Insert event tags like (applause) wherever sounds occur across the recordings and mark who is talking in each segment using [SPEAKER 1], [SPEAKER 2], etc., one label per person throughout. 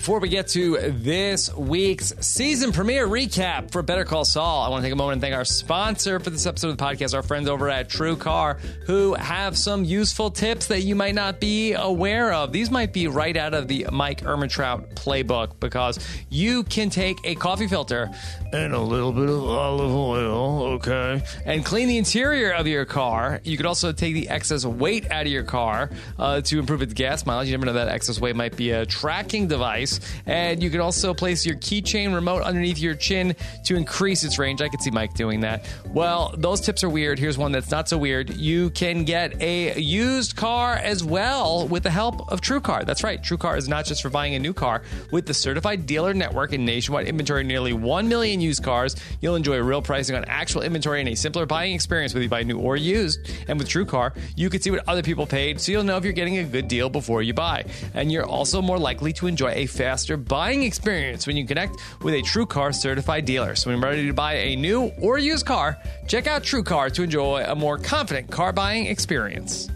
[SPEAKER 1] Before we get to this week's season premiere recap for Better Call Saul, I want to take a moment and thank our sponsor for this episode of the podcast, our friends over at TrueCar, who have some useful tips that you might not be aware of. These might be right out of the Mike Ehrmantraut playbook because you can take a coffee filter and a little bit of olive oil, okay, and clean the interior of your car. You could also take the excess weight out of your car uh, to improve its gas mileage. You never know that excess weight might be a tracking device. And you can also place your keychain remote underneath your chin to increase its range. I could see Mike doing that. Well, those tips are weird. Here's one that's not so weird. You can get a used car as well with the help of TrueCar. That's right. TrueCar is not just for buying a new car. With the certified dealer network and nationwide inventory nearly 1 million used cars, you'll enjoy real pricing on actual inventory and a simpler buying experience whether you buy new or used. And with TrueCar, you can see what other people paid so you'll know if you're getting a good deal before you buy. And you're also more likely to enjoy a faster buying experience when you connect with a TrueCar certified dealer. So when you're ready to buy a new or used car, check out TrueCar to enjoy a more confident car buying experience.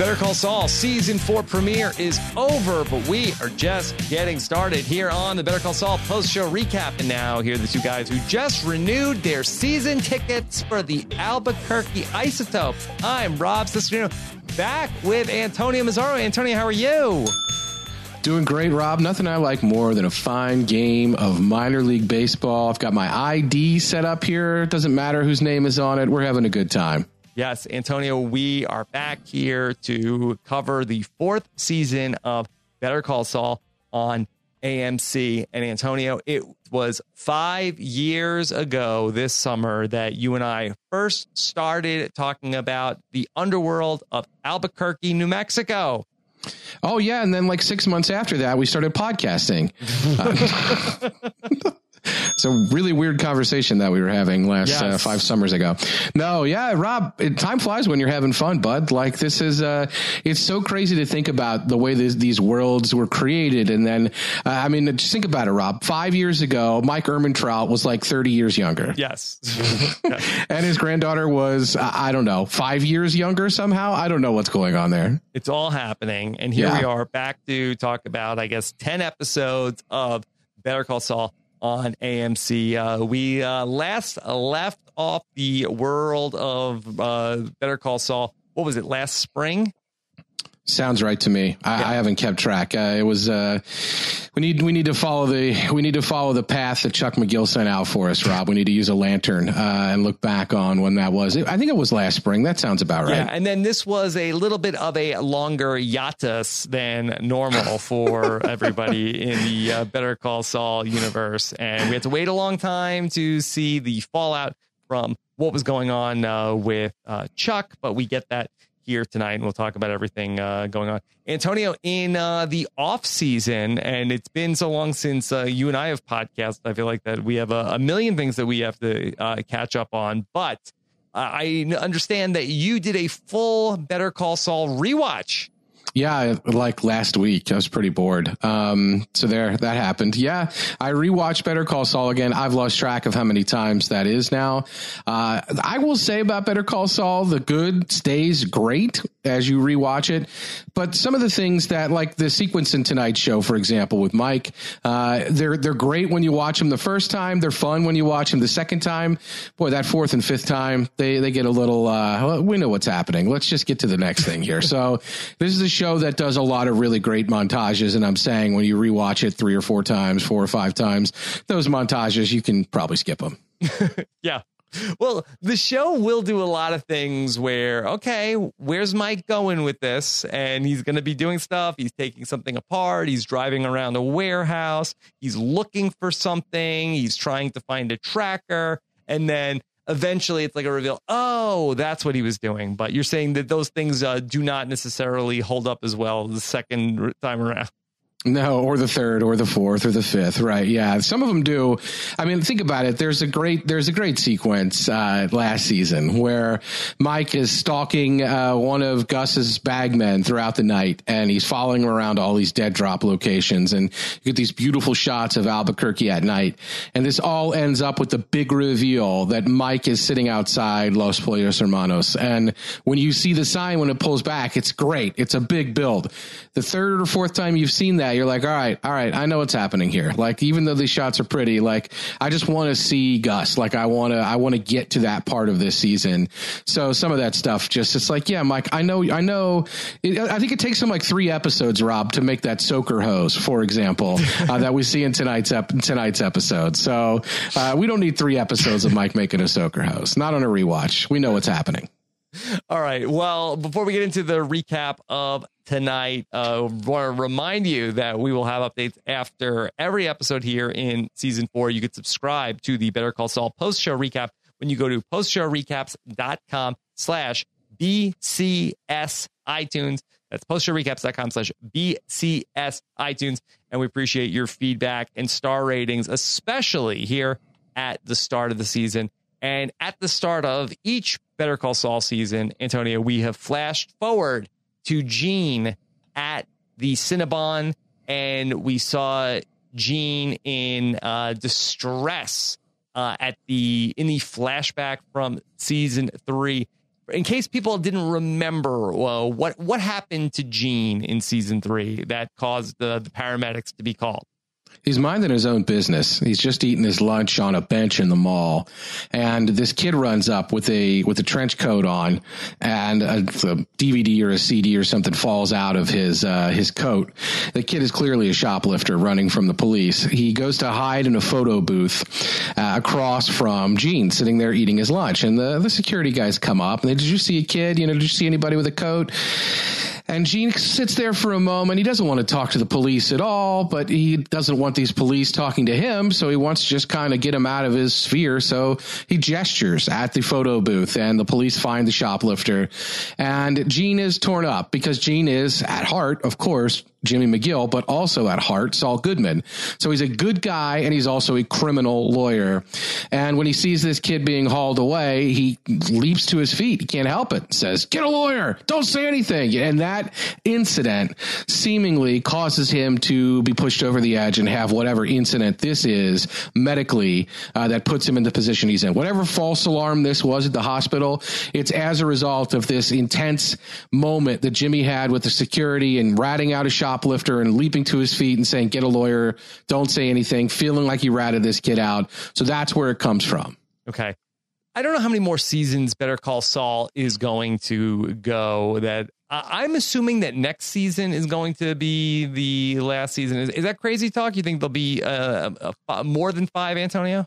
[SPEAKER 1] Better Call Saul season four premiere is over, but we are just getting started here on the Better Call Saul post show recap. And now, here are the two guys who just renewed their season tickets for the Albuquerque Isotope. I'm Rob Cesternino, back with Antonio Mazzaro. Antonio, how are you?
[SPEAKER 2] Doing great, Rob. Nothing I like more than a fine game of minor league baseball. I've got my ID set up here. Doesn't matter whose name is on it. We're having a good time.
[SPEAKER 1] Yes, Antonio, we are back here to cover the fourth season of Better Call Saul on AMC. And Antonio, it was five years ago this summer that you and I first started talking about the underworld of Albuquerque, New Mexico.
[SPEAKER 2] Oh yeah, and then like six months after that, we started podcasting. (laughs) (laughs) Uh, it's a really weird conversation that we were having last yes. uh, five summers ago. No, yeah, Rob, it, time flies when you're having fun, bud. Like this is, uh, it's so crazy to think about the way this, these worlds were created. And then, uh, I mean, just think about it, Rob. Five years ago, Mike Ehrmantraut was like 30 years younger.
[SPEAKER 1] Yes. (laughs)
[SPEAKER 2] and his granddaughter was, I don't know, five years younger somehow. I don't know what's going on there.
[SPEAKER 1] It's all happening. And here yeah. we are back to talk about, I guess, 10 episodes of Better Call Saul on AMC. Uh, we uh, last left off the world of uh, Better Call Saul. What was it last spring?
[SPEAKER 2] Sounds right to me. I, yeah. I haven't kept track. Uh, it was uh, we need we need to follow the we need to follow the path that Chuck McGill sent out for us. Rob, we need to use a lantern uh, and look back on when that was. I think it was last spring. That sounds about right. Yeah,
[SPEAKER 1] and then this was a little bit of a longer hiatus than normal (laughs) for everybody in the uh, Better Call Saul universe, and we had to wait a long time to see the fallout from what was going on uh, with uh, Chuck. But we get that here tonight, and we'll talk about everything uh, going on. Antonio, in uh, the off season, and it's been so long since uh, you and I have podcast. I feel like that we have a, a million things that we have to uh, catch up on. But I understand that you did a full Better Call Saul rewatch
[SPEAKER 2] yeah, like last week, I was pretty bored. Um, so there, that happened. Yeah, I rewatched Better Call Saul again. I've lost track of how many times that is now. Uh, I will say about Better Call Saul, the good stays great as you rewatch it. But some of the things that, like the sequence in tonight's show, for example, with Mike, uh, they're they're great when you watch them the first time. They're fun when you watch them the second time. Boy, that fourth and fifth time, they they get a little. Uh, we know what's happening. Let's just get to the next thing here. So this is a show that does a lot of really great montages. And I'm saying when you rewatch it three or four times, four or five times, those montages, you can probably skip them. (laughs)
[SPEAKER 1] yeah. Well, the show will do a lot of things where, okay, where's Mike going with this? And he's going to be doing stuff. He's taking something apart. He's driving around a warehouse. He's looking for something. He's trying to find a tracker. And then eventually it's like a reveal oh that's what he was doing. But you're saying that those things uh, do not necessarily hold up as well the second time around
[SPEAKER 2] No, or the third, or the fourth, or the fifth. Right? Yeah, some of them do. I mean, think about it. There's a great there's a great sequence uh, last season where Mike is stalking uh, one of Gus's bagmen throughout the night, and he's following him around all these dead drop locations, and you get these beautiful shots of Albuquerque at night, and this all ends up with the big reveal that Mike is sitting outside Los Pollos Hermanos, and when you see the sign when it pulls back, it's great. It's a big build. The third or fourth time you've seen that you're like, all right, all right, I know what's happening here. Like, even though these shots are pretty, like, I just want to see Gus. Like, I want to, I want to get to that part of this season. So some of that stuff just, it's like, yeah, Mike, I know, I know. It, I think it takes him like three episodes, Rob, to make that soaker hose, for example, (laughs) uh, that we see in tonight's ep- tonight's episode. So uh, we don't need three episodes of Mike making a soaker hose. Not on a rewatch. We know what's happening.
[SPEAKER 1] All right. Well, before we get into the recap of tonight, uh, want to remind you that we will have updates after every episode here in season four. You could subscribe to the Better Call Saul post show recap when you go to postshowrecaps.com slash BCS iTunes. That's postshowrecaps.com slash BCS iTunes. And we appreciate your feedback and star ratings, especially here at the start of the season. And at the start of each Better Call Saul season, Antonio, we have flashed forward to Gene at the Cinnabon, and we saw Gene in uh, distress uh, at the in the flashback from season three. In case people didn't remember, well, what what happened to Gene in season three that caused the, the paramedics to be called?
[SPEAKER 2] He's minding his own business. He's just eating his lunch on a bench in the mall, and this kid runs up with a with a trench coat on, and a, a DVD or a CD or something falls out of his uh, his coat. The kid is clearly a shoplifter running from the police. He goes to hide in a photo booth uh, across from Gene, sitting there eating his lunch, and the the security guys come up and they, did you see a kid? You know, did you see anybody with a coat? And Gene sits there for a moment. He doesn't want to talk to the police at all, but he doesn't want these police talking to him. So he wants to just kind of get him out of his sphere. So he gestures at the photo booth and the police find the shoplifter. And Gene is torn up because Gene is at heart, of course, Jimmy McGill, but also at heart, Saul Goodman. So he's a good guy and he's also a criminal lawyer. And when he sees this kid being hauled away, he leaps to his feet. He can't help it. Says, get a lawyer. Don't say anything. And that incident seemingly causes him to be pushed over the edge and have whatever incident this is medically uh, that puts him in the position he's in. Whatever false alarm this was at the hospital, it's as a result of this intense moment that Jimmy had with the security and ratting out a shot shoplifter and leaping to his feet and saying, get a lawyer, don't say anything, feeling like he ratted this kid out. So that's where it comes from.
[SPEAKER 1] Okay. I don't know how many more seasons Better Call Saul is going to go. That I'm assuming that next season is going to be the last season. Is, is that crazy talk? You think there'll be uh, more than five, Antonio?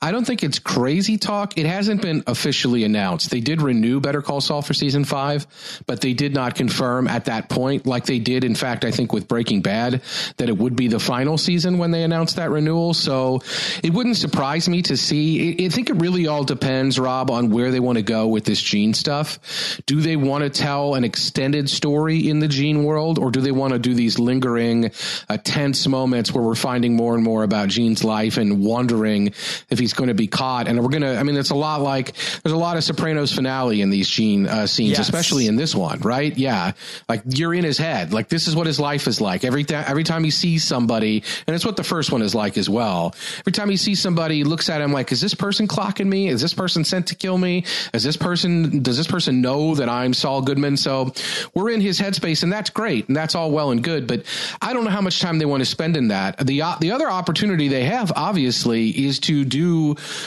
[SPEAKER 2] I don't think it's crazy talk. It hasn't been officially announced. They did renew Better Call Saul for season five, but they did not confirm at that point, like they did, in fact, I think with Breaking Bad, that it would be the final season when they announced that renewal. So it wouldn't surprise me to see. I think it really all depends, Rob, on where they want to go with this Gene stuff. Do they want to tell an extended story in the Gene world, or do they want to do these lingering, uh, tense moments where we're finding more and more about Gene's life and wondering if he's going to be caught. And we're going to, I mean, it's a lot like there's a lot of Sopranos finale in these Gene uh, scenes, yes. especially in this one, right? Yeah. Like you're in his head. Like this is what his life is like. Every, th- every time he sees somebody, and it's what the first one is like as well. Every time he sees somebody, he looks at him like, is this person clocking me? Is this person sent to kill me? Is this person, does this person know that I'm Saul Goodman? So we're in his headspace and that's great. And that's all well and good. But I don't know how much time they want to spend in that. The, uh, the other opportunity they have, obviously, is to do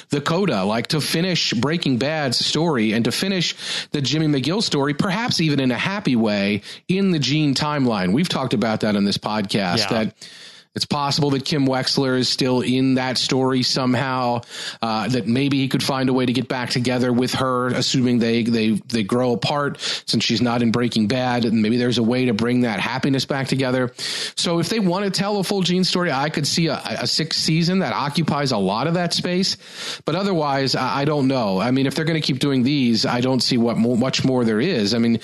[SPEAKER 2] the coda, like to finish Breaking Bad's story and to finish the Jimmy McGill story, perhaps even in a happy way in the Gene timeline. We've talked about that on this podcast yeah. that It's possible that Kim Wexler is still in that story somehow. Uh, that maybe he could find a way to get back together with her, assuming they they they grow apart since she's not in Breaking Bad, and maybe there's a way to bring that happiness back together. So if they want to tell a full Gene story, I could see a, a sixth season that occupies a lot of that space. But otherwise, I, I don't know. I mean, if they're going to keep doing these, I don't see what much more there is. I mean,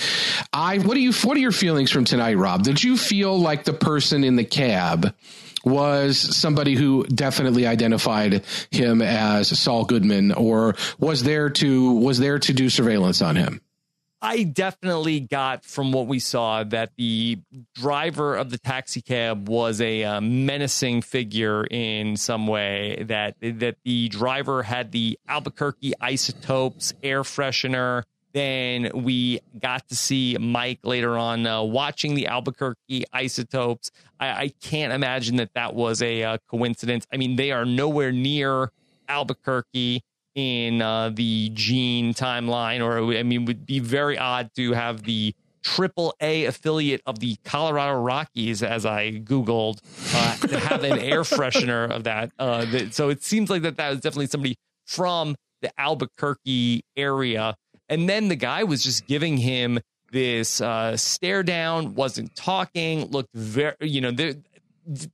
[SPEAKER 2] I what do you what are your feelings from tonight, Rob? Did you feel like the person in the cab? Was somebody who definitely identified him as Saul Goodman or was there to was there to do surveillance on him?
[SPEAKER 1] I definitely got from what we saw that the driver of the taxi cab was a uh, menacing figure in some way. That that the driver had the Albuquerque isotopes air freshener then we got to see Mike later on uh, watching the Albuquerque Isotopes. I, I, can't imagine that that was a uh, coincidence. I mean, they are nowhere near Albuquerque in uh, the Gene timeline, or I mean, it would be very odd to have the triple A affiliate of the Colorado Rockies, as I Googled, uh, to have an air (laughs) freshener of that. Uh, that. So it seems like that that was definitely somebody from the Albuquerque area and then the guy was just giving him this uh, stare down, wasn't talking, looked very, you know, there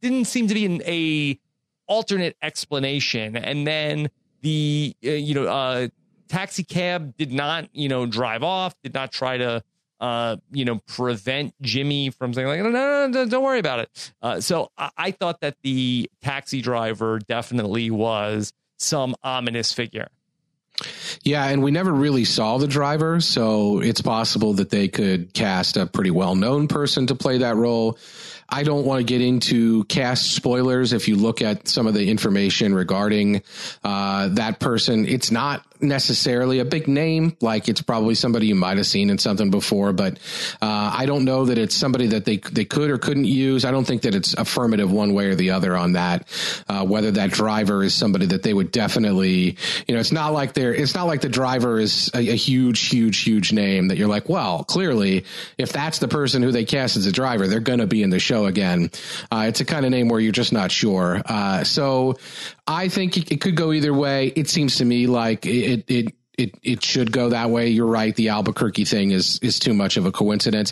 [SPEAKER 1] didn't seem to be an a alternate explanation. And then the, uh, you know, uh, taxi cab did not, you know, drive off, did not try to, uh, you know, prevent Jimmy from saying like, no, no, no, don't worry about it. Uh, so I, I thought that the taxi driver definitely was some ominous figure.
[SPEAKER 2] Yeah, and we never really saw the driver, so it's possible that they could cast a pretty well known person to play that role. I don't want to get into cast spoilers. If you look at some of the information regarding uh, that person, it's not necessarily a big name. Like it's probably somebody you might have seen in something before, but uh, I don't know that it's somebody that they they could or couldn't use. I don't think that it's affirmative one way or the other on that. Uh, whether that driver is somebody that they would definitely, you know, it's not like they're it's not like the driver is a, a huge, huge, huge name that you're like, well, clearly, if that's the person who they cast as a driver, they're going to be in the show again. Uh, it's a kind of name where you're just not sure. Uh, so I think it, could go either way. It seems to me like it, it, it, it should go that way. You're right. The Albuquerque thing is, is too much of a coincidence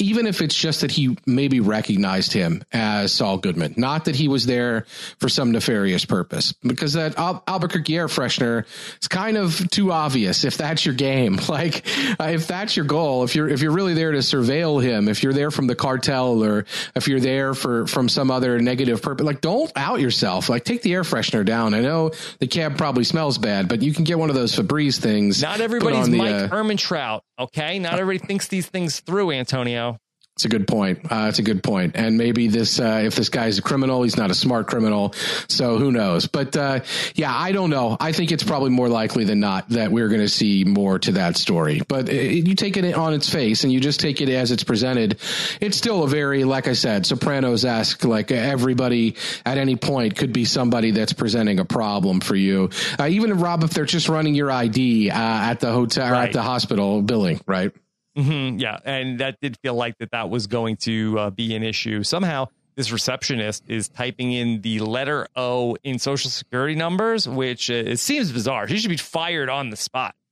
[SPEAKER 2] even if it's just that he maybe recognized him as Saul Goodman, not that he was there for some nefarious purpose, because that Al- Albuquerque air freshener is kind of too obvious. If that's your game, (laughs) like uh, if that's your goal, if you're if you're really there to surveil him, if you're there from the cartel, or if you're there for from some other negative purpose, like don't out yourself. Like take the air freshener down. I know the cab probably smells bad, but you can get one of those Febreze things.
[SPEAKER 1] Not everybody's the, Mike uh, Ehrmantraut. Okay, not everybody thinks these things through, Antonio.
[SPEAKER 2] It's a good point. Uh, it's a good point. And maybe this, uh, if this guy's a criminal, he's not a smart criminal. So who knows? But, uh, yeah, I don't know. I think it's probably more likely than not that we're going to see more to that story. But it, you take it on its face and you just take it as it's presented. It's still a very, like I said, Sopranos esque, like everybody at any point could be somebody that's presenting a problem for you. Uh, even Rob, if they're just running your ID, uh, at the hotel right. or at the hospital billing, right?
[SPEAKER 1] Mm-hmm, yeah, and that did feel like that that was going to uh, be an issue. Somehow, this receptionist is typing in the letter O in social security numbers, which uh, it seems bizarre. She should be fired on the spot. (laughs)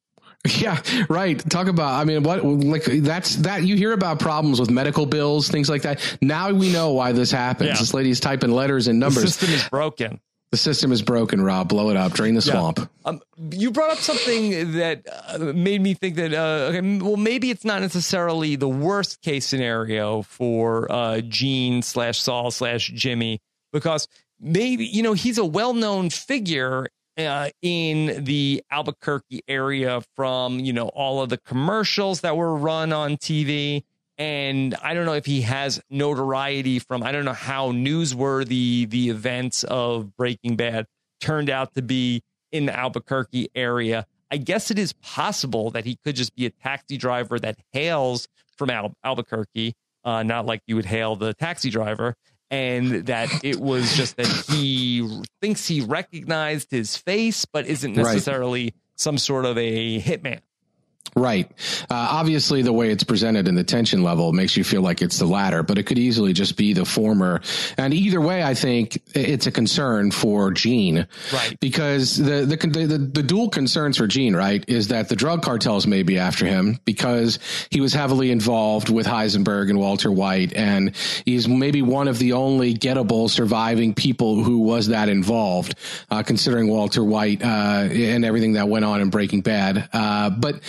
[SPEAKER 2] Yeah, right. Talk about. I mean, what like that's that you hear about problems with medical bills, things like that. Now we know why this happens. Yeah. This lady's typing letters and numbers.
[SPEAKER 1] The system is broken.
[SPEAKER 2] The system is broken, Rob. Blow it up. Drain the swamp. Yeah. Um,
[SPEAKER 1] you brought up something that uh, made me think that, uh, okay, well, maybe it's not necessarily the worst case scenario for uh, Gene slash Saul slash Jimmy, because maybe, you know, he's a well known figure uh, in the Albuquerque area from, you know, all of the commercials that were run on TV. And I don't know if he has notoriety from, I don't know how newsworthy the events of Breaking Bad turned out to be in the Albuquerque area. I guess it is possible that he could just be a taxi driver that hails from Al- Albuquerque, uh, not like you would hail the taxi driver, and that (laughs) it was just that he thinks he recognized his face, but isn't necessarily right. some sort of a hitman.
[SPEAKER 2] Right. Uh, obviously, the way it's presented and the tension level makes you feel like it's the latter, but it could easily just be the former. And either way, I think it's a concern for Gene.
[SPEAKER 1] Right.
[SPEAKER 2] Because the, the, the, the dual concerns for Gene, right, is that the drug cartels may be after him because he was heavily involved with Heisenberg and Walter White. And he's maybe one of the only gettable surviving people who was that involved, uh, considering Walter White, uh, and everything that went on in Breaking Bad. Uh, but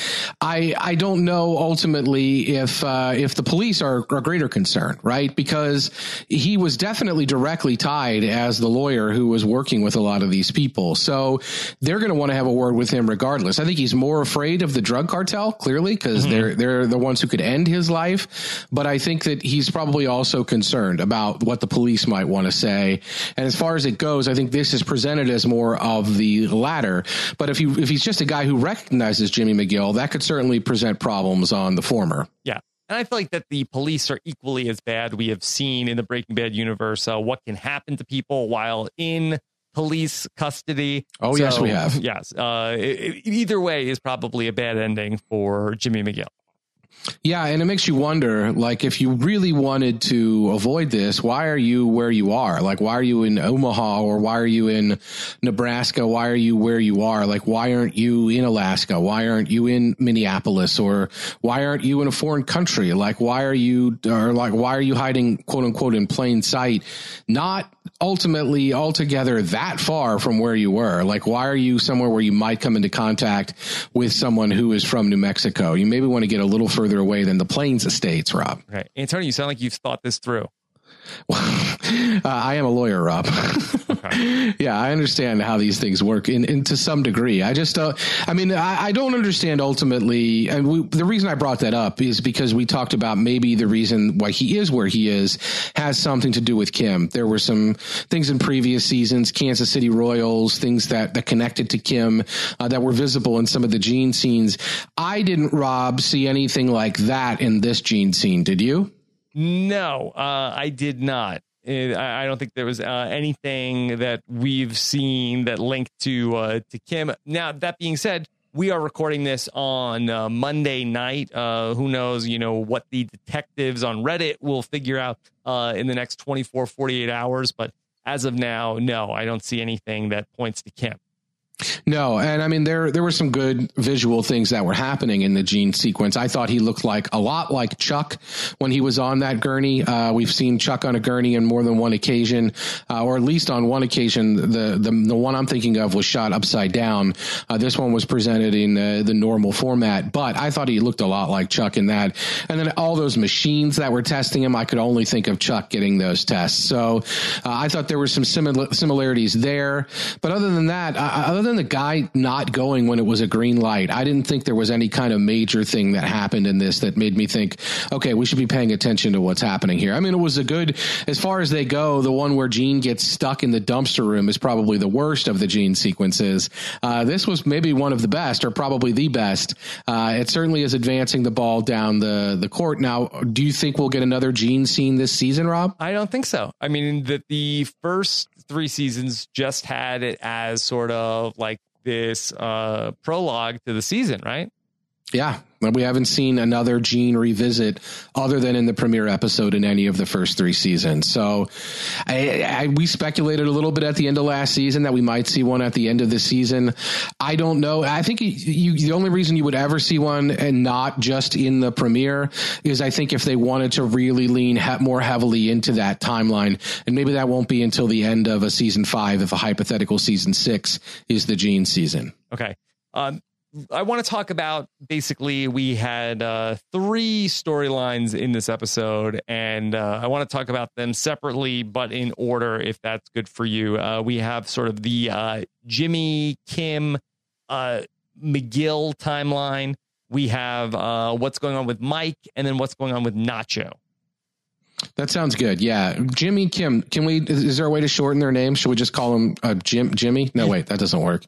[SPEAKER 2] I I don't know ultimately if uh, if the police are a greater concern, right? Because he was definitely directly tied as the lawyer who was working with a lot of these people, so they're going to want to have a word with him regardless. I think he's more afraid of the drug cartel, clearly, because mm-hmm. they're they're the ones who could end his life. But I think that he's probably also concerned about what the police might want to say. And as far as it goes, I think this is presented as more of the latter. But if you if he's just a guy who recognizes Jimmy McGill, that could certainly present problems on the former.
[SPEAKER 1] Yeah. And I feel like that the police are equally as bad. We have seen in the Breaking Bad universe uh, what can happen to people while in police custody.
[SPEAKER 2] Oh, so, yes, we have.
[SPEAKER 1] Yes. Uh, it, either way is probably a bad ending for Jimmy McGill.
[SPEAKER 2] Yeah, and it makes you wonder, like, if you really wanted to avoid this, why are you where you are? Like, why are you in Omaha or why are you in Nebraska? Why are you where you are? Like, why aren't you in Alaska? Why aren't you in Minneapolis or why aren't you in a foreign country? Like, why are you, or like, why are you hiding, quote unquote, in plain sight? Not ultimately altogether that far from where you were. Like, why are you somewhere where you might come into contact with someone who is from New Mexico? You maybe want to get a little further away than the Plains Estates, Rob.
[SPEAKER 1] Okay. Antonio, you sound like you've thought this through. (laughs)
[SPEAKER 2] uh, I am a lawyer, Rob. okay. (laughs) Yeah, I understand how these things work in, in to some degree. I just, uh, I mean, I, I, don't understand ultimately. And we, the reason I brought that up is because we talked about maybe the reason why he is where he is has something to do with Kim. There were some things in previous seasons, Kansas City Royals, things that, that connected to Kim uh, that were visible in some of the Gene scenes. I didn't, Rob, see anything like that in this Gene scene. Did you?
[SPEAKER 1] No, uh, I did not. I don't think there was uh, anything that we've seen that linked to uh, to Kim. Now, that being said, we are recording this on uh, Monday night. Uh, who knows, you know, what the detectives on Reddit will figure out uh, in the next 24, 48 hours. But as of now, no, I don't see anything that points to Kim.
[SPEAKER 2] No, and I mean there there were some good visual things that were happening in the Gene sequence. I thought he looked like a lot like Chuck when he was on that gurney. Uh, we've seen Chuck on a gurney on more than one occasion, uh, or at least on one occasion. The the the one I'm thinking of was shot upside down. Uh, this one was presented in the, the normal format, but I thought he looked a lot like Chuck in that. And then all those machines that were testing him, I could only think of Chuck getting those tests. So uh, I thought there were some simil- similarities there. But other than that, uh, other than the guy not going when it was a green light, I didn't think there was any kind of major thing that happened in this that made me think, okay, we should be paying attention to what's happening here. I mean, it was a good, as far as they go, the one where Gene gets stuck in the dumpster room is probably the worst of the Gene sequences. Uh, this was maybe one of the best, or probably the best. Uh, it certainly is advancing the ball down the the court. Now, do you think we'll get another Gene scene this season, Rob?
[SPEAKER 1] I don't think so. I mean, that the first three seasons just had it as sort of like this uh, prologue to the season, right?
[SPEAKER 2] Yeah, we haven't seen another Gene revisit other than in the premiere episode in any of the first three seasons. So I, I, we speculated a little bit at the end of last season that we might see one at the end of the season. I don't know. I think you, the only reason you would ever see one and not just in the premiere is I think if they wanted to really lean more heavily into that timeline, and maybe that won't be until the end of a season five if a hypothetical season six is the Gene season.
[SPEAKER 1] Okay. Um, I want to talk about basically we had uh, three storylines in this episode, and uh, I want to talk about them separately, but in order, if that's good for you. Uh, we have sort of the uh, Jimmy Kim uh, McGill timeline. We have uh, what's going on with Mike, and then what's going on with Nacho.
[SPEAKER 2] That sounds good. Yeah, Jimmy Kim. Can we? Is there a way to shorten their name? Should we just call him uh, Jim? Jimmy? No, wait, that doesn't work.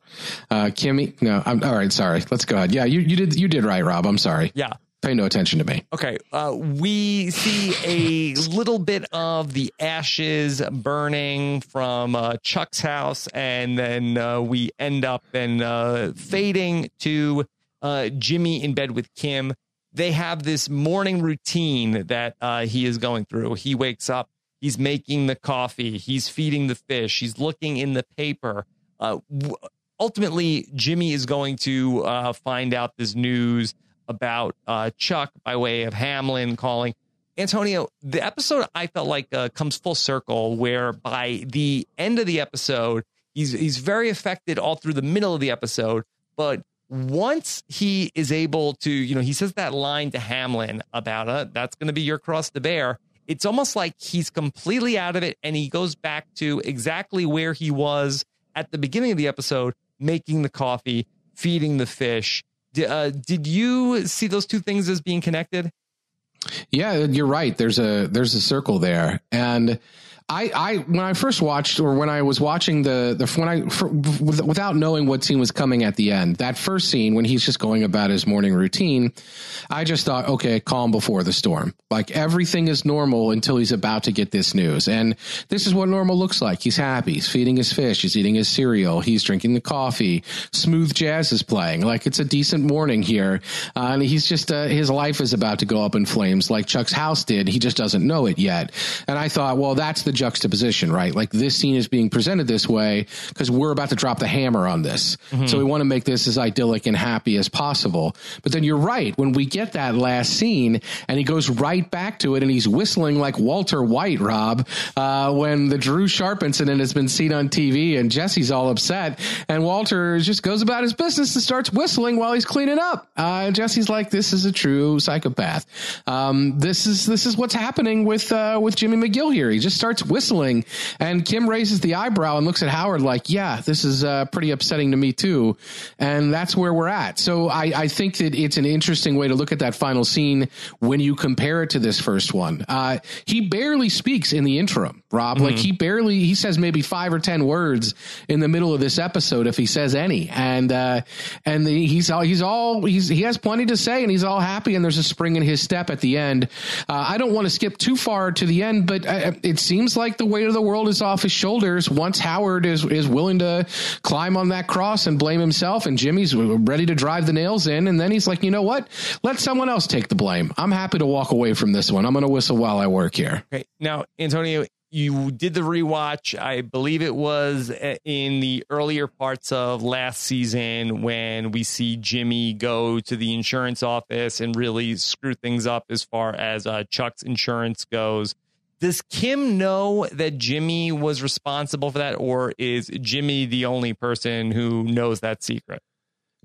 [SPEAKER 2] Uh, Kimmy? No. I'm all right. Sorry. Let's go ahead. Yeah, you you did you did right, Rob. I'm sorry.
[SPEAKER 1] Yeah.
[SPEAKER 2] Pay no attention to me.
[SPEAKER 1] Okay. Uh, we see a little bit of the ashes burning from uh, Chuck's house, and then uh, we end up and uh, fading to uh, Jimmy in bed with Kim. They have this morning routine that uh, he is going through. He wakes up, he's making the coffee, he's feeding the fish, he's looking in the paper. Uh, ultimately, Jimmy is going to uh, find out this news about uh, Chuck by way of Hamlin calling. Antonio, the episode I felt like uh, comes full circle, where by the end of the episode, he's he's very affected all through the middle of the episode, but once he is able to, you know, he says that line to Hamlin about uh, that's going to be your cross to bear. It's almost like he's completely out of it, and he goes back to exactly where he was at the beginning of the episode, making the coffee, feeding the fish. D- uh, did you see those two things as being connected?
[SPEAKER 2] Yeah, you're right. There's a there's a circle there, and I, I when I first watched or when I was watching the the when I for, without knowing what scene was coming at the end, that first scene when he's just going about his morning routine, I just thought, okay, calm before the storm. Like everything is normal until he's about to get this news, and this is what normal looks like. He's happy. He's feeding his fish. He's eating his cereal. He's drinking the coffee. Smooth jazz is playing. Like it's a decent morning here, uh, and he's just uh, his life is about to go up in flames, like Chuck's house did. He just doesn't know it yet. And I thought, well, that's the juxtaposition, right? Like this scene is being presented this way because we're about to drop the hammer on this. Mm-hmm. So we want to make this as idyllic and happy as possible. But then you're right. When we get that last scene and he goes right back to it and he's whistling like Walter White, Rob, uh, when the Drew Sharp incident has been seen on TV and Jesse's all upset and Walter just goes about his business and starts whistling while he's cleaning up. Uh, Jesse's like, this is a true psychopath. Um, this is, this is what's happening with, uh, with Jimmy McGill here. He just starts whistling. And Kim raises the eyebrow and looks at Howard like, yeah, this is uh, pretty upsetting to me too. And that's where we're at. So I, I think that it's an interesting way to look at that final scene when you compare it to this first one. Uh, he barely speaks in the interim, Rob. Mm-hmm. Like he barely, he says maybe five or 10 words in the middle of this episode, if he says any. And, uh, and the, he's all, he's all, he's, he has plenty to say and he's all happy and there's a spring in his step at the end. Uh, I don't want to skip too far to the end, but uh, it seems like the weight of the world is off his shoulders once Howard is is willing to climb on that cross and blame himself, and Jimmy's ready to drive the nails in, and then he's like, you know what? Let someone else take the blame. I'm happy to walk away from this one. I'm going to whistle while I work here.
[SPEAKER 1] Okay, now Antonio, you did the rewatch. I believe it was uh, in the earlier parts of last season when we see Jimmy go to the insurance office and really screw things up as far as uh, Chuck's insurance goes. Does Kim know that Jimmy was responsible for that, or is Jimmy the only person who knows that secret?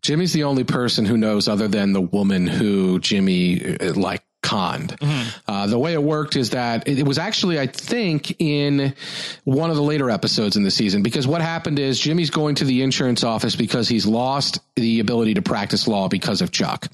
[SPEAKER 2] Jimmy's the only person who knows, other than the woman who Jimmy uh, like Mm-hmm. Uh, the way it worked is that it was actually, I think, in one of the later episodes in the season, because what happened is Jimmy's going to the insurance office because he's lost the ability to practice law because of Chuck.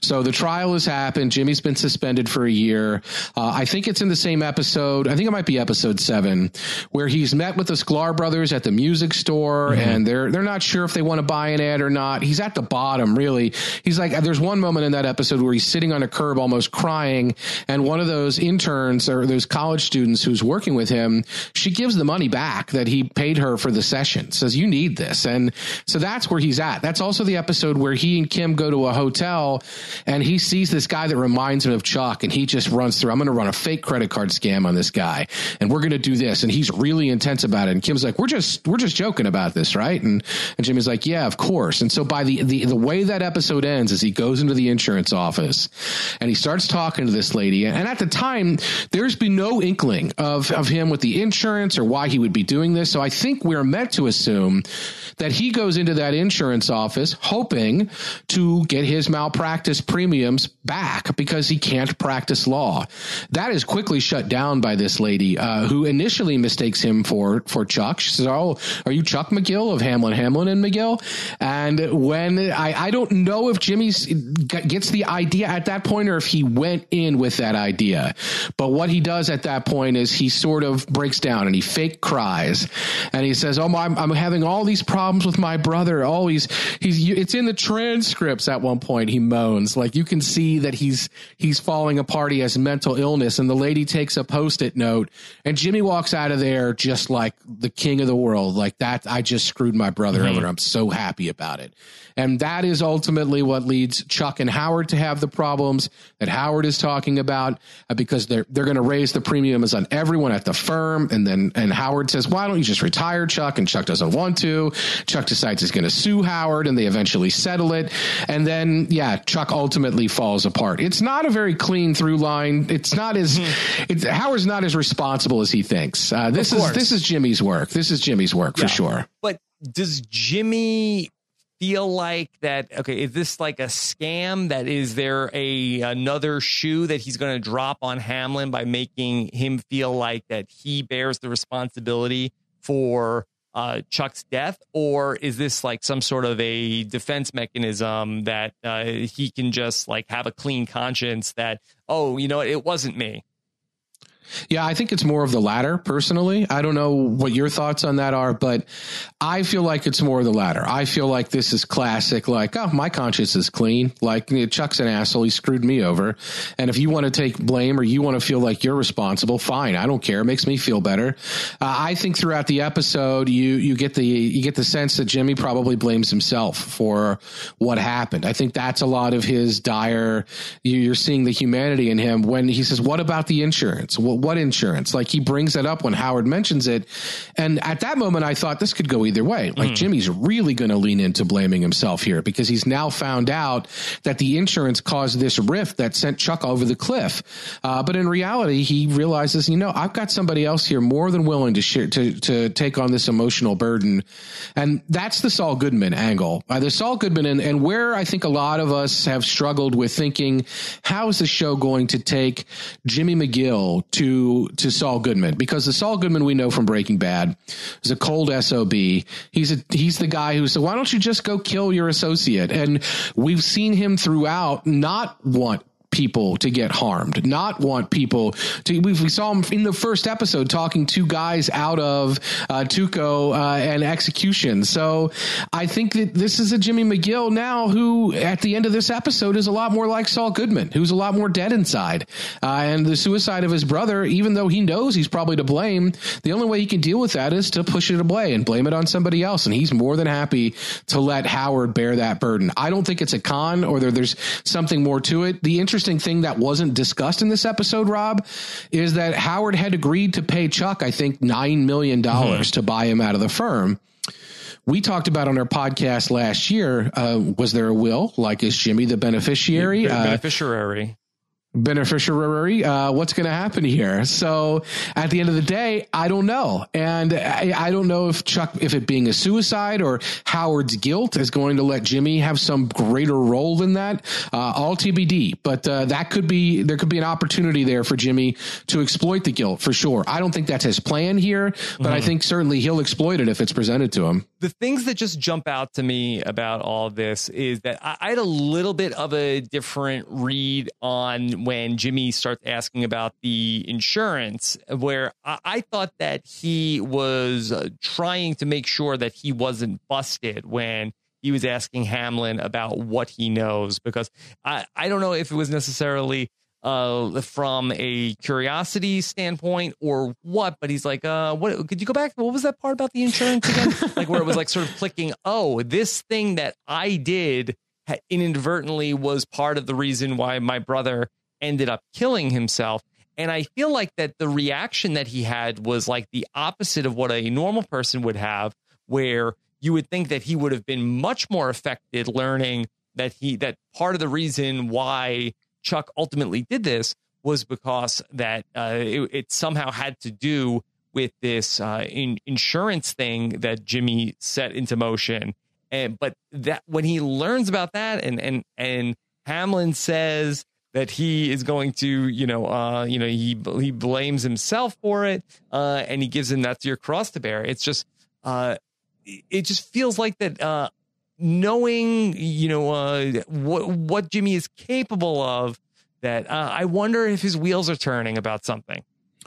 [SPEAKER 2] So the trial has happened. Jimmy's been suspended for a year. Uh, I think it's in the same episode. I think it might be episode seven, where he's met with the Sklar brothers at the music store, mm-hmm. and they're they're not sure if they want to buy an ad or not. He's at the bottom, really. He's like, there's one moment in that episode where he's sitting on a curb, almost crying. And one of those interns or those college students who's working with him, she gives the money back that he paid her for the session, says, you need this. And so that's where he's at. That's also the episode where he and Kim go to a hotel and he sees this guy that reminds him of Chuck and he just runs through, I'm going to run a fake credit card scam on this guy and we're going to do this. And he's really intense about it. And Kim's like, we're just, we're just joking about this, right? And, and Jimmy's like, yeah, of course. And so by the, the, the way that episode ends is he goes into the insurance office and he starts talking to this lady. And at the time, there's been no inkling of, of him with the insurance or why he would be doing this. So I think we're meant to assume that he goes into that insurance office hoping to get his malpractice premiums back because he can't practice law. That is quickly shut down by this lady, uh, who initially mistakes him for, for Chuck. She says, Oh, are you Chuck McGill of Hamlin, Hamlin and McGill? And when I, I don't know if Jimmy's gets the idea at that point or if he went in with that idea. But what he does at that point is he sort of breaks down and he fake cries and he says, "Oh, my, I'm, I'm having all these problems with my brother. Oh, he's he's it's in the transcripts." At one point, he moans like you can see that he's he's falling apart. He has mental illness, and the lady takes a post-it note, and Jimmy walks out of there just like the king of the world. Like that, I just screwed my brother mm-hmm. over. I'm so happy about it. And that is ultimately what leads Chuck and Howard to have the problems that Howard is talking about uh, because they're they're going to raise the premiums on everyone at the firm. And then and Howard says, "Why don't you just retire, Chuck?" And Chuck doesn't want to. Chuck decides he's going to sue Howard, and they eventually settle it. And then yeah, Chuck ultimately falls apart. It's not a very clean through line. It's not as mm-hmm. it's Howard's not as responsible as he thinks. Uh, this is this is Jimmy's work. This is Jimmy's work yeah. for sure.
[SPEAKER 1] But does Jimmy feel like that okay is this like a scam that is there a another shoe that he's going to drop on hamlin by making him feel like that he bears the responsibility for uh, chuck's death? Or is this like some sort of a defense mechanism that uh, he can just like have a clean conscience that oh you know it wasn't me
[SPEAKER 2] yeah, I think it's more of the latter personally. I don't know what your thoughts on that are, but I feel like it's more of the latter. I feel like this is classic, like, oh, my conscience is clean. Like, Chuck's an asshole. He screwed me over. And if you want to take blame or you want to feel like you're responsible, fine. I don't care. It makes me feel better. Uh, I think throughout the episode, you, you get the, you get the sense that Jimmy probably blames himself for what happened. I think that's a lot of his dire, you're seeing the humanity in him when he says, what about the insurance? What, what insurance? Like he brings that up when Howard mentions it. And at that moment, I thought this could go either way. Like mm. Jimmy's really going to lean into blaming himself here because he's now found out that the insurance caused this rift that sent Chuck over the cliff. Uh, but in reality, he realizes, you know, I've got somebody else here more than willing to share, to, to take on this emotional burden. And that's the Saul Goodman angle. Uh, the Saul Goodman and, and where I think a lot of us have struggled with thinking, how is the show going to take Jimmy McGill to to to Saul Goodman because the Saul Goodman we know from Breaking Bad is a cold sob. He's a he's the guy who said, "Why don't you just go kill your associate?" And we've seen him throughout not want people to get harmed, not want people to. We, we saw him in the first episode talking two guys out of uh, Tuco uh, and execution. So I think that this is a Jimmy McGill now who, at the end of this episode, is a lot more like Saul Goodman, who's a lot more dead inside. Uh, and the suicide of his brother, even though he knows he's probably to blame, the only way he can deal with that is to push it away and blame it on somebody else. And he's more than happy to let Howard bear that burden. I don't think it's a con or there, there's something more to it. The interesting interesting thing that wasn't discussed in this episode, Rob, is that Howard had agreed to pay Chuck, I think, $9 million mm-hmm. to buy him out of the firm we talked about on our podcast last year. Uh, was there a will? Like, is Jimmy the beneficiary?
[SPEAKER 1] Uh, beneficiary
[SPEAKER 2] beneficiary. Uh, what's going to happen here? So at the end of the day, I don't know. And I, I, don't know if Chuck, if it being a suicide or Howard's guilt is going to let Jimmy have some greater role than that. Uh, all TBD, but uh, that could be, there could be an opportunity there for Jimmy to exploit the guilt for sure. I don't think that's his plan here, but mm-hmm. I think certainly he'll exploit it if it's presented to him.
[SPEAKER 1] The things that just jump out to me about all this is that I, had a little bit of a different read on when Jimmy starts asking about the insurance, where I, I thought that he was uh, trying to make sure that he wasn't busted when he was asking Hamlin about what he knows, because I, I don't know if it was necessarily uh, from a curiosity standpoint or what, but he's like, uh, what could you go back? What was that part about the insurance again? (laughs) like where it was like sort of clicking, oh, this thing that I did inadvertently was part of the reason why my brother ended up killing himself. And I feel like that the reaction that he had was like the opposite of what a normal person would have, where you would think that he would have been much more affected learning that he that part of the reason why Chuck ultimately did this was because that uh, it, it, somehow had to do with this uh, in, insurance thing that Jimmy set into motion. And but that when he learns about that, and and and Hamlin says that he is going to, you know, uh, you know, he he blames himself for it, uh, and he gives him that's your cross to bear. It's just, uh, it just feels like that. Uh, knowing, you know, uh, what what Jimmy is capable of, that uh, I wonder if his wheels are turning about something.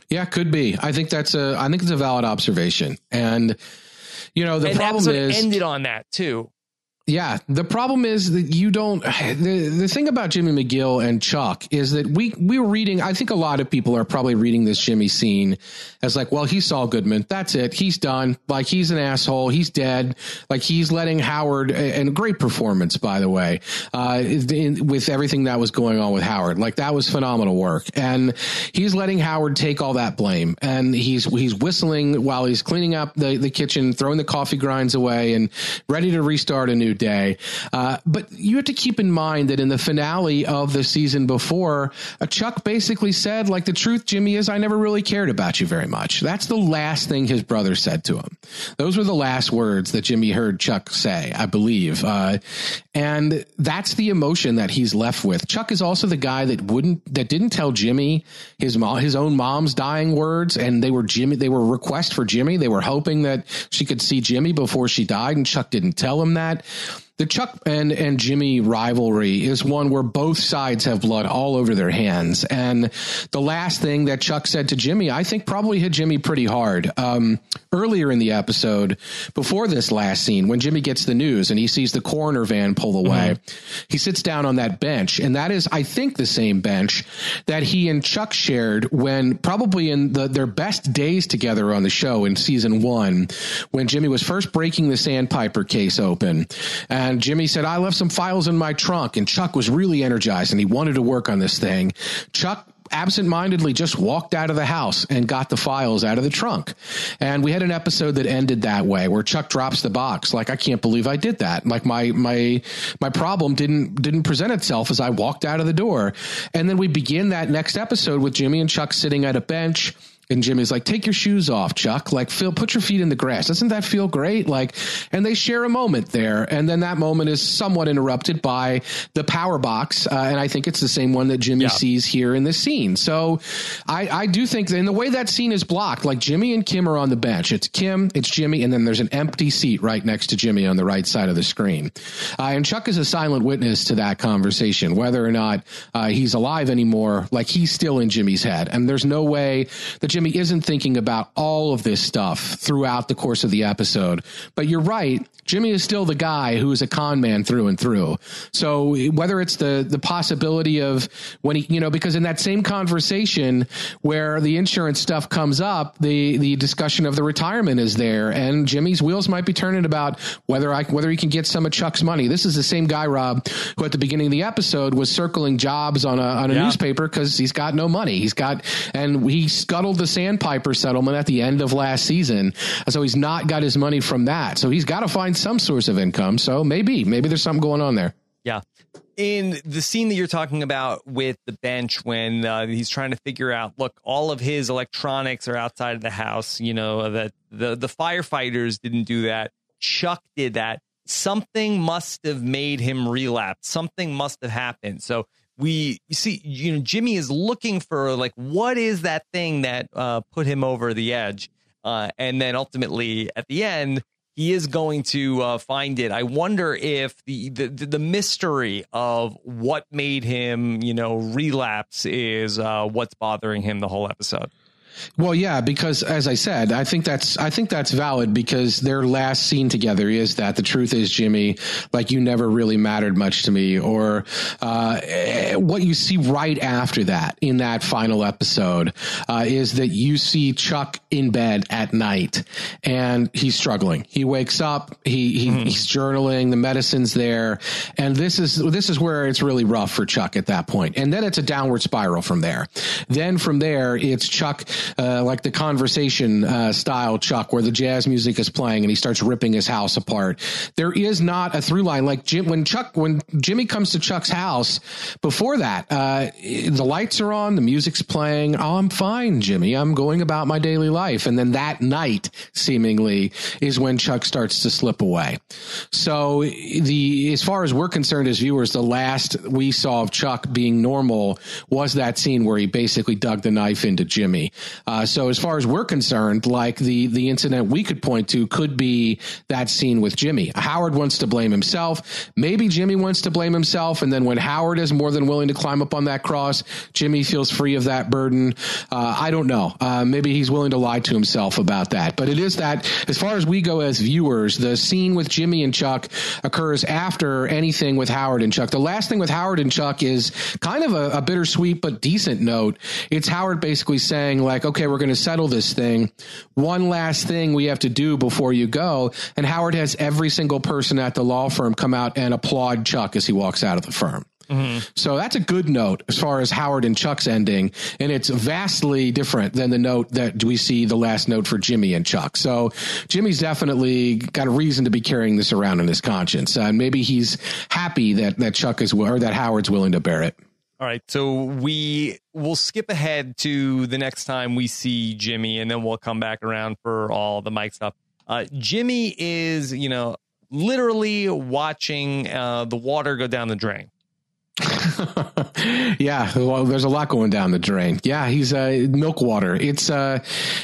[SPEAKER 2] Yeah, could be. I think that's a. I think it's a valid observation, and you know the
[SPEAKER 1] and
[SPEAKER 2] problem is
[SPEAKER 1] ended on that too.
[SPEAKER 2] Yeah, the problem is that you don't. (sighs) The, the thing about Jimmy McGill and Chuck is that we we were reading. I think a lot of people are probably reading this Jimmy scene as like, well, he's Saul Goodman. That's it. He's done. Like he's an asshole. He's dead. Like he's letting Howard and great performance by the way, uh, in, with everything that was going on with Howard. Like that was phenomenal work, and he's letting Howard take all that blame, and he's he's whistling while he's cleaning up the the kitchen, throwing the coffee grinds away, and ready to restart a new day. Uh, but you have to keep in mind that in the finale of the season before, uh, Chuck basically said, like, the truth, Jimmy, is I never really cared about you very much. That's the last thing his brother said to him. Those were the last words that Jimmy heard Chuck say, I believe. Uh, and that's the emotion that he's left with. Chuck is also the guy that wouldn't, that didn't tell Jimmy his mom, his own mom's dying words. And they were Jimmy, they were requests for Jimmy. They were hoping that she could see Jimmy before she died. And Chuck didn't tell him that the Chuck and, and Jimmy rivalry is one where both sides have blood all over their hands. And the last thing that Chuck said to Jimmy, I think probably hit Jimmy pretty hard. Um, earlier in the episode, before this last scene, when Jimmy gets the news and he sees the coroner van pull away, mm-hmm. he sits down on that bench. And that is, I think, the same bench that he and Chuck shared when probably in the, their best days together on the show in season one, when Jimmy was first breaking the Sandpiper case open. And Jimmy said, I left some files in my trunk. And Chuck was really energized and he wanted to work on this thing. Chuck absentmindedly just walked out of the house and got the files out of the trunk. And we had an episode that ended that way where Chuck drops the box. Like, I can't believe I did that. Like my, my, my problem didn't, didn't present itself as I walked out of the door. And then we begin that next episode with Jimmy and Chuck sitting at a bench and Jimmy's like, take your shoes off, Chuck. Like, Phil, put your feet in the grass. Doesn't that feel great? Like, and they share a moment there. And then that moment is somewhat interrupted by the power box. Uh, and I think it's the same one that Jimmy yeah. sees here in this scene. So I, I do think that in the way that scene is blocked, like Jimmy and Kim are on the bench. It's Kim, it's Jimmy, and then there's an empty seat right next to Jimmy on the right side of the screen. Uh, and Chuck is a silent witness to that conversation, whether or not uh, he's alive anymore. Like, he's still in Jimmy's head. And there's no way that Jimmy isn't thinking about all of this stuff throughout the course of the episode. But you're right. Jimmy is still the guy who is a con man through and through. So whether it's the the possibility of when he, you know, because in that same conversation where the insurance stuff comes up, the the discussion of the retirement is there, and Jimmy's wheels might be turning about whether I whether he can get some of Chuck's money. This is the same guy, Rob, who at the beginning of the episode was circling jobs on a on a yeah. newspaper because he's got no money. He's got and he scuttled the sandpiper settlement at the end of last season, so he's not got his money from that. So he's got to find some source of income. So maybe, maybe there's something going on there.
[SPEAKER 1] Yeah. In the scene that you're talking about with the bench, when uh, he's trying to figure out, look, all of his electronics are outside of the house. You know that the the firefighters didn't do that. Chuck did that. Something must have made him relapse. Something must have happened. So we see, you know, Jimmy is looking for like what is that thing that uh, put him over the edge, uh, and then ultimately at the end he is going to uh, find it. I wonder if the, the the mystery of what made him, you know, relapse is uh, what's bothering him the whole episode.
[SPEAKER 2] Well, yeah, because as I said, I think that's I think that's valid because their last scene together is that the truth is, Jimmy, like you never really mattered much to me, or uh, what you see right after that in that final episode uh, is that you see Chuck in bed at night and he's struggling. He wakes up, he, he mm-hmm. he's journaling, the medicine's there, and this is this is where it's really rough for Chuck at that point. point, and then it's a downward spiral from there. Then from there, it's Chuck uh, like the conversation uh, style Chuck, where the jazz music is playing and he starts ripping his house apart. There is not a through line like Jim when Chuck when Jimmy comes to Chuck's house. Before that, uh, the lights are on, the music's playing. Oh, I'm fine, Jimmy. I'm going about my daily life, and then that night, seemingly, is when Chuck starts to slip away. So the as far as we're concerned as viewers, the last we saw of Chuck being normal was that scene where he basically dug the knife into Jimmy. Uh, so as far as we're concerned, like the the incident we could point to could be that scene with Jimmy. Howard wants to blame himself. Maybe Jimmy wants to blame himself, and then when Howard is more than willing to climb up on that cross, Jimmy feels free of that burden. Uh, I don't know. Uh, maybe he's willing to lie to himself about that. But it is that as far as we go as viewers, the scene with Jimmy and Chuck occurs after anything with Howard and Chuck. The last thing with Howard and Chuck is kind of a, a bittersweet but decent note. It's Howard basically saying like, okay, we're going to settle this thing. One last thing we have to do before you go. And Howard has every single person at the law firm come out and applaud Chuck as he walks out of the firm. Mm-hmm. So that's a good note as far as Howard and Chuck's ending, and it's vastly different than the note that we see the last note for Jimmy and Chuck. So Jimmy's definitely got a reason to be carrying this around in his conscience, and maybe he's happy that that Chuck is or that Howard's willing to bear it.
[SPEAKER 1] All right, so we will skip ahead to the next time we see Jimmy, and then we'll come back around for all the Mike stuff. Uh, Jimmy is, you know, literally watching uh, the water go down the drain. (laughs)
[SPEAKER 2] yeah, well, there's a lot going down the drain. Yeah, he's uh, milk water. It's uh,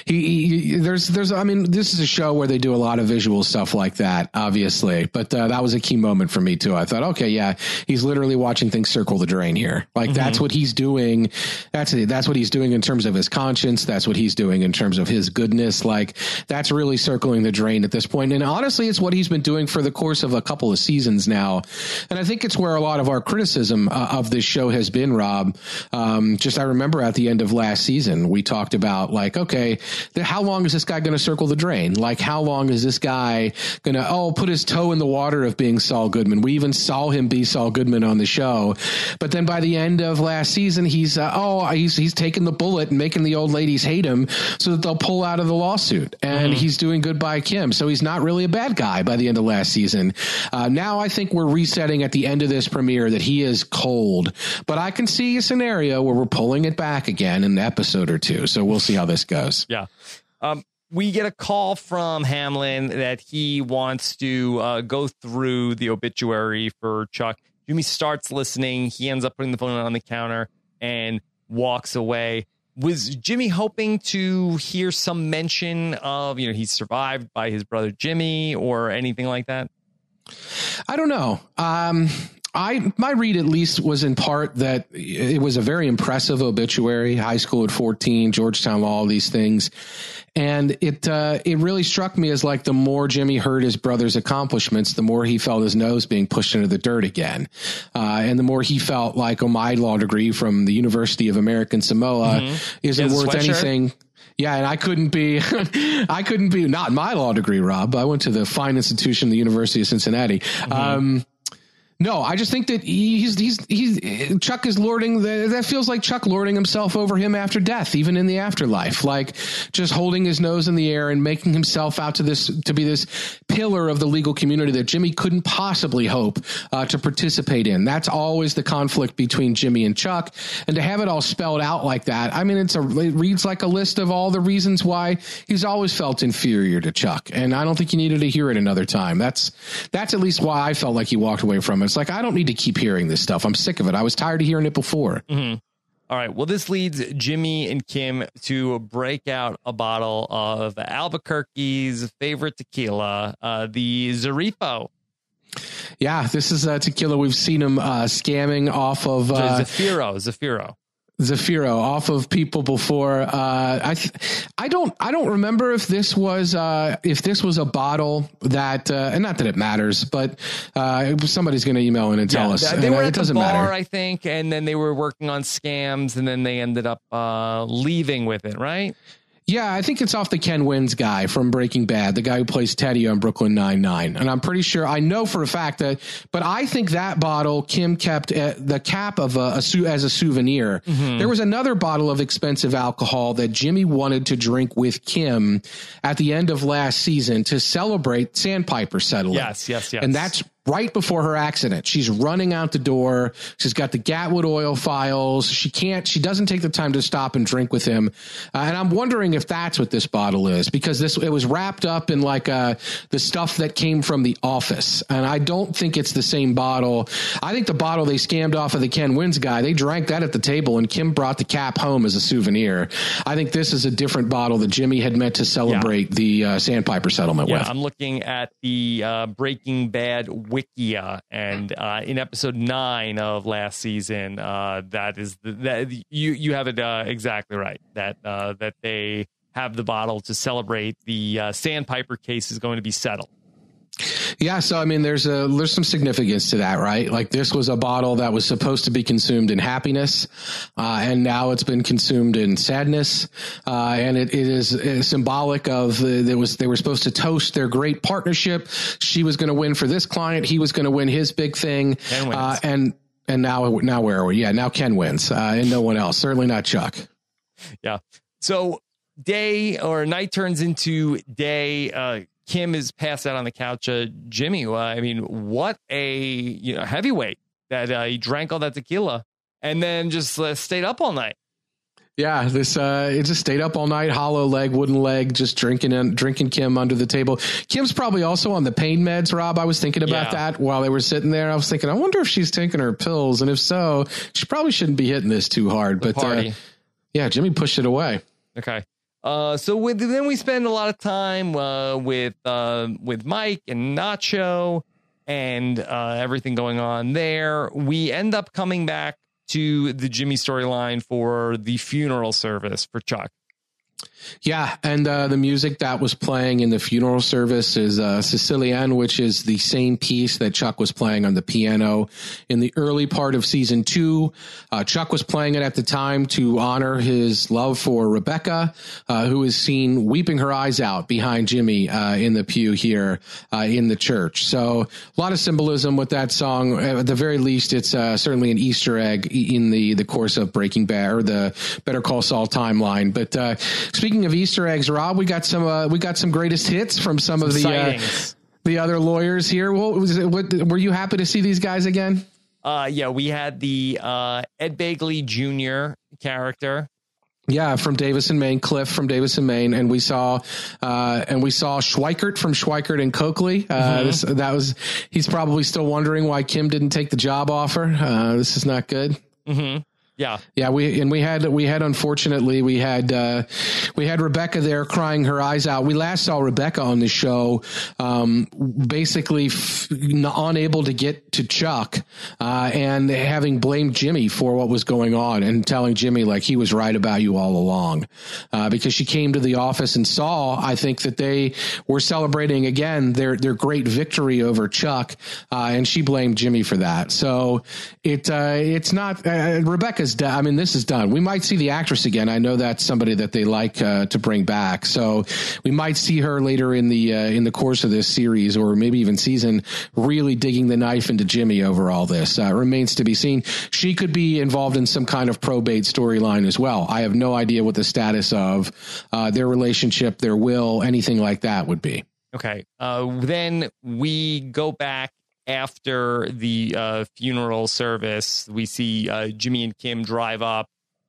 [SPEAKER 2] he, he, there's there's I mean, this is a show where they do a lot of visual stuff like that, obviously. But uh, that was a key moment for me too. I thought, okay, yeah, he's literally watching things circle the drain here. Like mm-hmm. that's what he's doing. That's that's what he's doing in terms of his conscience. That's what he's doing in terms of his goodness. Like that's really circling the drain at this point. And honestly, it's what he's been doing for the course of a couple of seasons now. And I think it's where a lot of our criticism uh, of this show has been, Rob. Um, just I remember at the end of last season, we talked about like, okay, how long is this guy going to circle the drain? Like, how long is this guy going to, oh, put his toe in the water of being Saul Goodman? We even saw him be Saul Goodman on the show. But then by the end of last season, he's, uh, oh, he's, he's taking the bullet and making the old ladies hate him so that they'll pull out of the lawsuit. And mm-hmm. he's doing goodbye Kim. So he's not really a bad guy by the end of last season. Uh, now I think we're resetting at the end of this premiere that he is cold. But I can see a scenario where we're pulling it back again in an episode or two. So we'll see how this goes.
[SPEAKER 1] Yeah. Um, we get a call from Hamlin that he wants to uh, go through the obituary for Chuck. Jimmy starts listening. He ends up putting the phone on the counter and walks away. Was Jimmy hoping to hear some mention of, you know, he's survived by his brother Jimmy or anything like that?
[SPEAKER 2] I don't know. Um, I my read at least was in part that it was a very impressive obituary. High school at fourteen, Georgetown Law, all these things, and it uh, it really struck me as like the more Jimmy heard his brother's accomplishments, the more he felt his nose being pushed into the dirt again, uh, and the more he felt like, oh, my law degree from the University of American Samoa mm-hmm. isn't worth anything. Yeah, and I couldn't be, (laughs) I couldn't be not my law degree, Rob. I went to the fine institution, the University of Cincinnati. Mm-hmm. Um, no, I just think that he's he's he's Chuck is lording the, that feels like Chuck lording himself over him after death, even in the afterlife, like just holding his nose in the air and making himself out to this to be this pillar of the legal community that Jimmy couldn't possibly hope uh, to participate in. That's always the conflict between Jimmy and Chuck, and to have it all spelled out like that, I mean, it's a it reads like a list of all the reasons why he's always felt inferior to Chuck, and I don't think you needed to hear it another time. That's that's at least why I felt like he walked away from it. It's like I don't need to keep hearing this stuff. I'm sick of it. I was tired of hearing it before.
[SPEAKER 1] Mm-hmm. All right. Well, this leads Jimmy and Kim to break out a bottle of Albuquerque's favorite tequila, uh, the Zarifo.
[SPEAKER 2] Yeah, this is a tequila we've seen him uh, scamming off of
[SPEAKER 1] uh, Zafiro. Zafiro.
[SPEAKER 2] Zafiro off of people before. Uh, I th- I don't I don't remember if this was uh, if this was a bottle that uh, and not that it matters, but uh, somebody's going to email in and tell yeah, us.
[SPEAKER 1] They were
[SPEAKER 2] at
[SPEAKER 1] it
[SPEAKER 2] doesn't
[SPEAKER 1] the bar,
[SPEAKER 2] matter.
[SPEAKER 1] I think, and then they were working on scams, and then they ended up uh, leaving with it, right?
[SPEAKER 2] Yeah, I think it's off the Ken Wins guy from Breaking Bad, the guy who plays Teddy on Brooklyn Nine Nine, and I'm pretty sure I know for a fact that. But I think that bottle Kim kept at the cap of a, a as a souvenir. Mm-hmm. There was another bottle of expensive alcohol that Jimmy wanted to drink with Kim at the end of last season to celebrate Sandpiper settling.
[SPEAKER 1] Yes, yes, yes.
[SPEAKER 2] And that's right before her accident. She's running out the door. She's got the Gatwood oil files. She can't, she doesn't take the time to stop and drink with him. Uh, and I'm wondering if that's what this bottle is because this, it was wrapped up in like, uh, the stuff that came from the office. And I don't think it's the same bottle. I think the bottle they scammed off of the Ken Wins guy, they drank that at the table and Kim brought the cap home as a souvenir. I think this is a different bottle that Jimmy had meant to celebrate yeah. the uh, Sandpiper settlement
[SPEAKER 1] yeah,
[SPEAKER 2] with.
[SPEAKER 1] I'm looking at the uh, Breaking Bad Wikia, and uh, in episode nine of last season, uh, that is the, that you you have it uh, exactly right that uh, that they have the bottle to celebrate the uh, Sandpiper case is going to be settled.
[SPEAKER 2] Yeah, so I mean, there's a there's some significance to that, right? Like this was a bottle that was supposed to be consumed in happiness, uh, and now it's been consumed in sadness, uh, and it, it is symbolic of uh, there was they were supposed to toast their great partnership. She was going to win for this client, he was going to win his big thing, uh, and and now now where are we? Yeah, now Ken wins, uh, and no one else. Certainly not Chuck.
[SPEAKER 1] Yeah. So day or night turns into day. Uh, Kim is passed out on the couch. Uh, Jimmy, uh, I mean, what a you know heavyweight that uh, he drank all that tequila and then just uh, stayed up all night.
[SPEAKER 2] Yeah, this uh it just stayed up all night, hollow leg, wooden leg, just drinking and drinking Kim under the table. Kim's probably also on the pain meds, Rob. I was thinking about yeah. that while they were sitting there. I was thinking, I wonder if she's taking her pills, and if so, she probably shouldn't be hitting this too hard.
[SPEAKER 1] The
[SPEAKER 2] but uh, yeah, Jimmy pushed it away.
[SPEAKER 1] Okay. Uh, so with, then we spend a lot of time uh, with uh, with Mike and Nacho and uh, everything going on there. We end up coming back to the Jimmy storyline for the funeral service for Chuck.
[SPEAKER 2] Yeah, and uh, the music that was playing in the funeral service is uh, Sicilienne, which is the same piece that Chuck was playing on the piano in the early part of season two. Uh, Chuck was playing it at the time to honor his love for Rebecca, uh, who is seen weeping her eyes out behind Jimmy uh, in the pew here uh, in the church. So a lot of symbolism with that song. At the very least, it's certainly an Easter egg in the the course of Breaking Bad or the Better Call Saul timeline. But speaking of of Easter eggs, Rob, we got some uh, we got some greatest hits from some, some of the uh, the other lawyers here. What was it, what, were you happy to see these guys again?
[SPEAKER 1] Uh, yeah, we had the uh, Ed Begley Jr. character.
[SPEAKER 2] Yeah, from Davis and Main, Cliff from Davis and Main, and we saw, uh, and we saw Schweikart from Schweikart and Cokely. Uh, mm-hmm. this, that was, he's probably still wondering why Kim didn't take the job offer. Uh, this is not good.
[SPEAKER 1] Mm-hmm. Yeah.
[SPEAKER 2] Yeah, we and we had we had unfortunately we had uh, we had Rebecca there crying her eyes out. We last saw Rebecca on the show, um, basically unable to get to Chuck, uh, and having blamed Jimmy for what was going on, and telling Jimmy like he was right about you all along, uh, because she came to the office and saw. I think that they were celebrating again their their great victory over Chuck, uh, and she blamed Jimmy for that. So it uh, it's not uh, Rebecca's is done. I mean, this is done. We might see the actress again. I know that's somebody that they like uh, to bring back. So we might see her later in the uh, in the course of this series, or maybe even season, really digging the knife into Jimmy over all this. Uh, remains to be seen. She could be involved in some kind of probate storyline as well. I have no idea what the status of uh, their relationship, their will, anything like that would be.
[SPEAKER 1] Okay. Uh, then we go back after the uh, funeral service, we see uh, Jimmy and Kim drive up.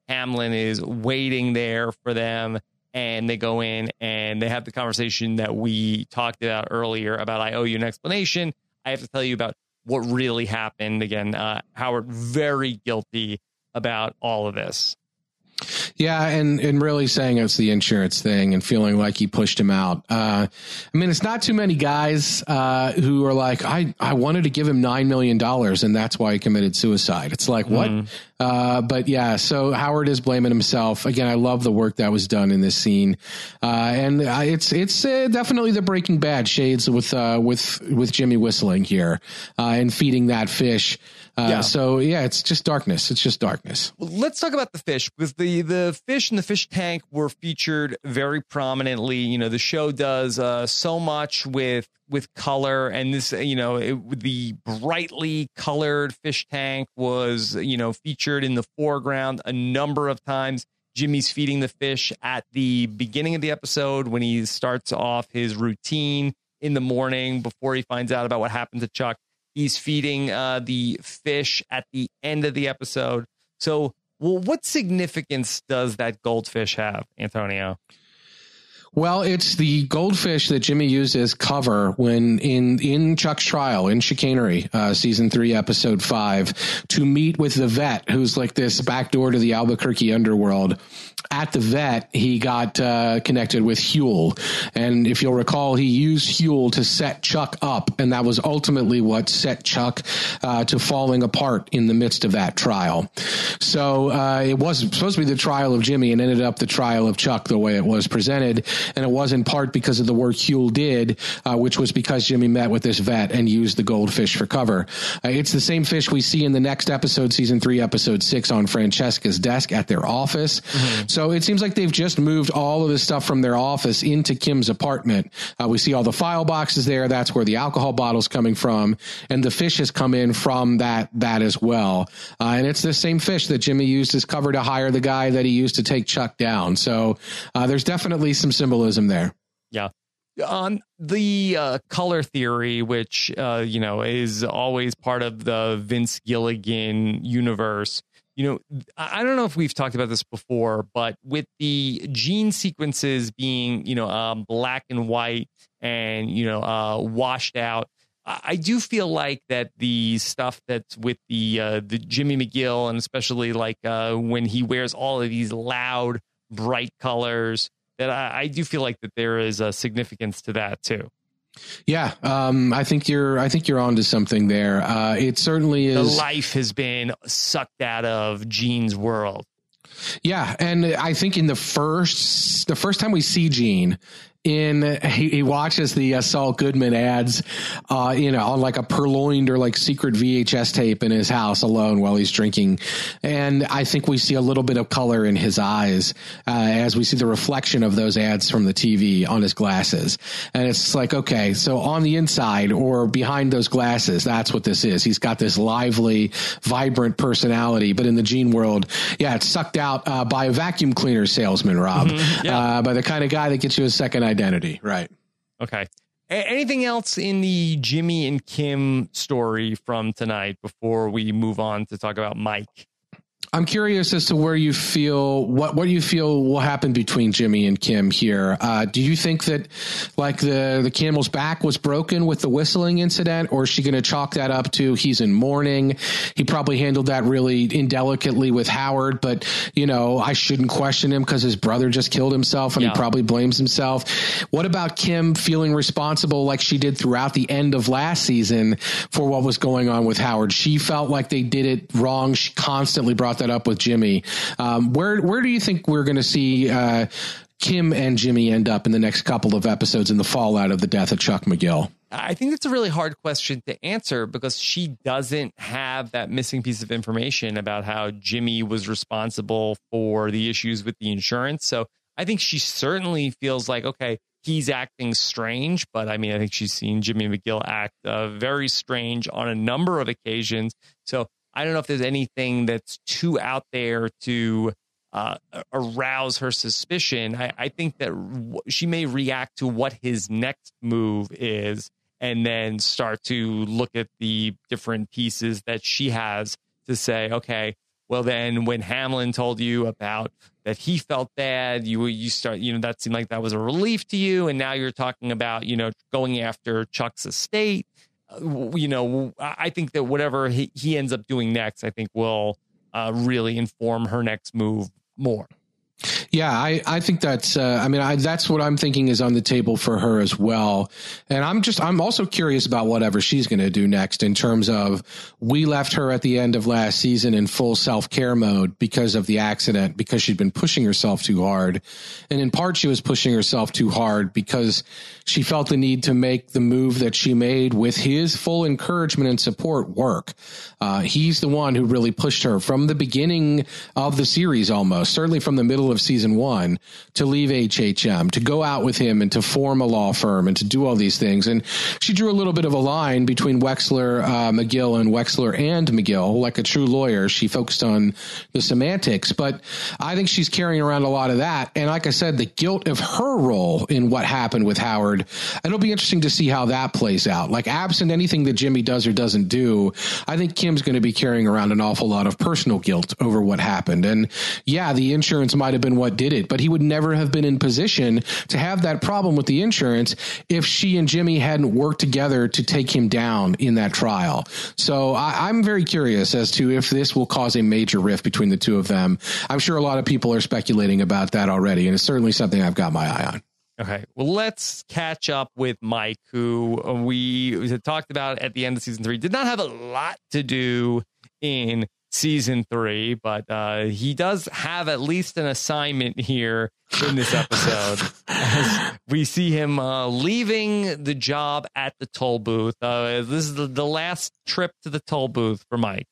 [SPEAKER 1] Hamlin is waiting there for them, and they go in and they have the conversation that we talked about earlier about I owe you an explanation. I have to tell you about what really happened. Again, uh, Howard very guilty about all of this.
[SPEAKER 2] Yeah, and and really saying it's the insurance thing and feeling like he pushed him out. Uh, I mean, it's not too many guys uh, who are like, I I wanted to give him nine million dollars and that's why he committed suicide. It's like what? Mm. Uh, but yeah, so Howard is blaming himself again. I love the work that was done in this scene, uh, and uh, it's it's uh, definitely the Breaking Bad shades with with with Jimmy whistling here and feeding that fish. Uh, yeah. So yeah, it's just darkness. It's just darkness.
[SPEAKER 1] Well, let's talk about the fish because the the fish in the fish tank were featured very prominently. You know, the show does uh, so much with with color, and this you know it, the brightly colored fish tank was you know featured in the foreground a number of times. Jimmy's feeding the fish at the beginning of the episode when he starts off his routine in the morning before he finds out about what happened to Chuck he's feeding uh, the fish at the end of the episode. So, well, what significance does that goldfish have, Antonio?
[SPEAKER 2] Well, it's the goldfish that Jimmy used as cover when in in Chuck's trial in Chicanery, uh, season three, episode five, to meet with the vet, who's like this back door to the Albuquerque underworld. At the vet, he got uh, connected with Huell, and if you'll recall, he used Huell to set Chuck up, and that was ultimately what set Chuck uh, to falling apart in the midst of that trial. So uh, it was supposed to be the trial of Jimmy, and ended up the trial of Chuck the way it was presented and it was in part because of the work Huell did, uh, which was because Jimmy met with this vet and used the goldfish for cover. Uh, it's the same fish we see in the next episode, season three, episode six, on Francesca's desk at their office. Mm-hmm. So it seems like they've just moved all of the stuff from their office into Kim's apartment. Uh, we see all the file boxes there. That's where the alcohol bottle's coming from, and the fish has come in from that that as well. Uh, and it's the same fish that Jimmy used as cover to hire the guy that he used to take Chuck down. So uh, there's definitely some symbolism symbolism there.
[SPEAKER 1] Yeah. On the uh, color theory, which uh, you know is always part of the Vince Gilligan universe, you know, I don't know if we've talked about this before, but with the gene sequences being, you know, um, black and white and you know, uh, washed out, I do feel like that the stuff that's with the uh, the Jimmy McGill and especially like uh, when he wears all of these loud, bright colors that I, I do feel like that there is a significance to that too.
[SPEAKER 2] Yeah, um, I think you're. I think you're onto something there. Uh, it certainly is.
[SPEAKER 1] The life has been sucked out of Gene's world.
[SPEAKER 2] Yeah, and I think in the first the first time we see Gene, in he, he watches the uh, Saul Goodman ads, uh, you know, on like a purloined or like secret VHS tape in his house alone while he's drinking, and I think we see a little bit of color in his eyes uh, as we see the reflection of those ads from the TV on his glasses, and it's like okay, so on the inside or behind those glasses, that's what this is. He's got this lively, vibrant personality, but in the Gene world, yeah, it's sucked out uh, by a vacuum cleaner salesman, Rob, mm-hmm, yeah. Uh, by the kind of guy that gets you a second identity, right?
[SPEAKER 1] Okay. A- anything else in the Jimmy and Kim story from tonight before we move on to talk about Mike?
[SPEAKER 2] I'm curious as to where you feel what what you feel will happen between Jimmy and Kim here. Uh, do you think that like the the camel's back was broken with the whistling incident, or is she going to chalk that up to he's in mourning? He probably handled that really indelicately with Howard, but you know I shouldn't question him because his brother just killed himself and yeah. he probably blames himself. What about Kim feeling responsible like she did throughout the end of last season for what was going on with Howard? She felt like they did it wrong. She constantly brought that up with Jimmy. Um, where where do you think we're going to see uh, Kim and Jimmy end up in the next couple of episodes in the fallout of the death of Chuck McGill?
[SPEAKER 1] I think that's a really hard question to answer because she doesn't have that missing piece of information about how Jimmy was responsible for the issues with the insurance. So I think she certainly feels like, okay, he's acting strange, but I mean, I think she's seen Jimmy McGill act uh, very strange on a number of occasions. So I don't know if there's anything that's too out there to uh, arouse her suspicion. I, I think that w- she may react to what his next move is and then start to look at the different pieces that she has to say, okay, well then when Hamlin told you about that he felt bad, you you start, you know, that seemed like that was a relief to you. And now you're talking about, you know, going after Chuck's estate you know, I think that whatever he, he ends up doing next, I think will uh, really inform her next move more.
[SPEAKER 2] Yeah, I, I think that's, uh, I mean, I, that's what I'm thinking is on the table for her as well. And I'm just, I'm also curious about whatever she's going to do next in terms of we left her at the end of last season in full self care mode because of the accident, because she'd been pushing herself too hard. And in part, she was pushing herself too hard because she felt the need to make the move that she made with his full encouragement and support work. Uh, he's the one who really pushed her from the beginning of the series almost, certainly from the middle of season one to leave HHM, to go out with him and to form a law firm and to do all these things. And she drew a little bit of a line between Wexler, uh, McGill and Wexler and McGill. Like a true lawyer, she focused on the semantics, but I think she's carrying around a lot of that. And like I said, the guilt of her role in what happened with Howard, it'll be interesting to see how that plays out. Like absent anything that Jimmy does or doesn't do, I think Kim's going to be carrying around an awful lot of personal guilt over what happened. And yeah, the insurance might have been what did it, but he would never have been in position to have that problem with the insurance if she and Jimmy hadn't worked together to take him down in that trial. So I, I'm very curious as to if this will cause a major rift between the two of them. I'm sure a lot of people are speculating about that already, and it's certainly something I've got my eye on.
[SPEAKER 1] Okay, well, let's catch up with Mike, who we talked about at the end of season three. Did not have a lot to do in season three, but uh, he does have at least an assignment here in this episode. as we see him uh, leaving the job at the toll booth. Uh, this is the, the last trip to the toll booth for Mike.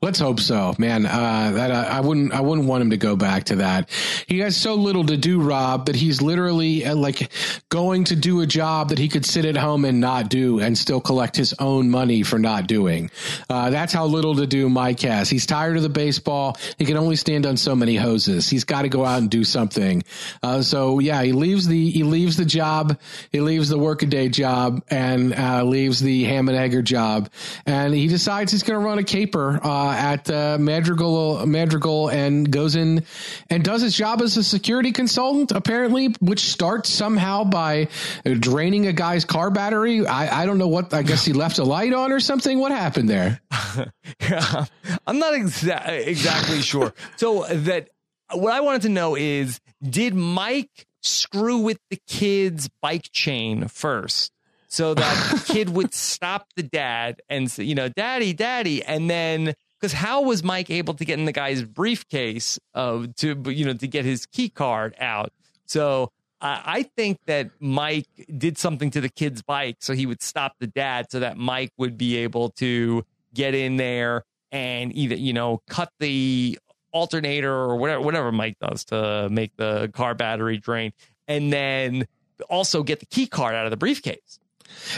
[SPEAKER 2] Let's hope so, man. Uh, that uh, I wouldn't, I wouldn't want him to go back to that. He has so little to do, Rob, that he's literally uh, like going to do a job that he could sit at home and not do, and still collect his own money for not doing. Uh, that's how little to do Mike has. He's tired of the baseball. He can only stand on so many hoses. He's got to go out and do something. Uh, so yeah, he leaves the he leaves the job. He leaves the workaday job and uh, leaves the ham and egger job, and he decides he's going to run a caper uh, at uh, Madrigal Madrigal and goes in and does his job as a security consultant apparently, which starts somehow by draining a guy's car battery. I, I don't know what. I guess he left a light on or something. What happened there? (laughs)
[SPEAKER 1] yeah, I'm not exa- exactly sure. So that what I wanted to know is, did Mike screw with the kid's bike chain first? so that the kid would (laughs) stop the dad and say, you know, daddy, daddy. And then, because how was Mike able to get in the guy's briefcase uh, to, you know, to get his key card out? So uh, I think that Mike did something to the kid's bike so he would stop the dad so that Mike would be able to get in there and either, you know, cut the alternator or whatever, whatever Mike does to make the car battery drain. And then also get the key card out of the briefcase.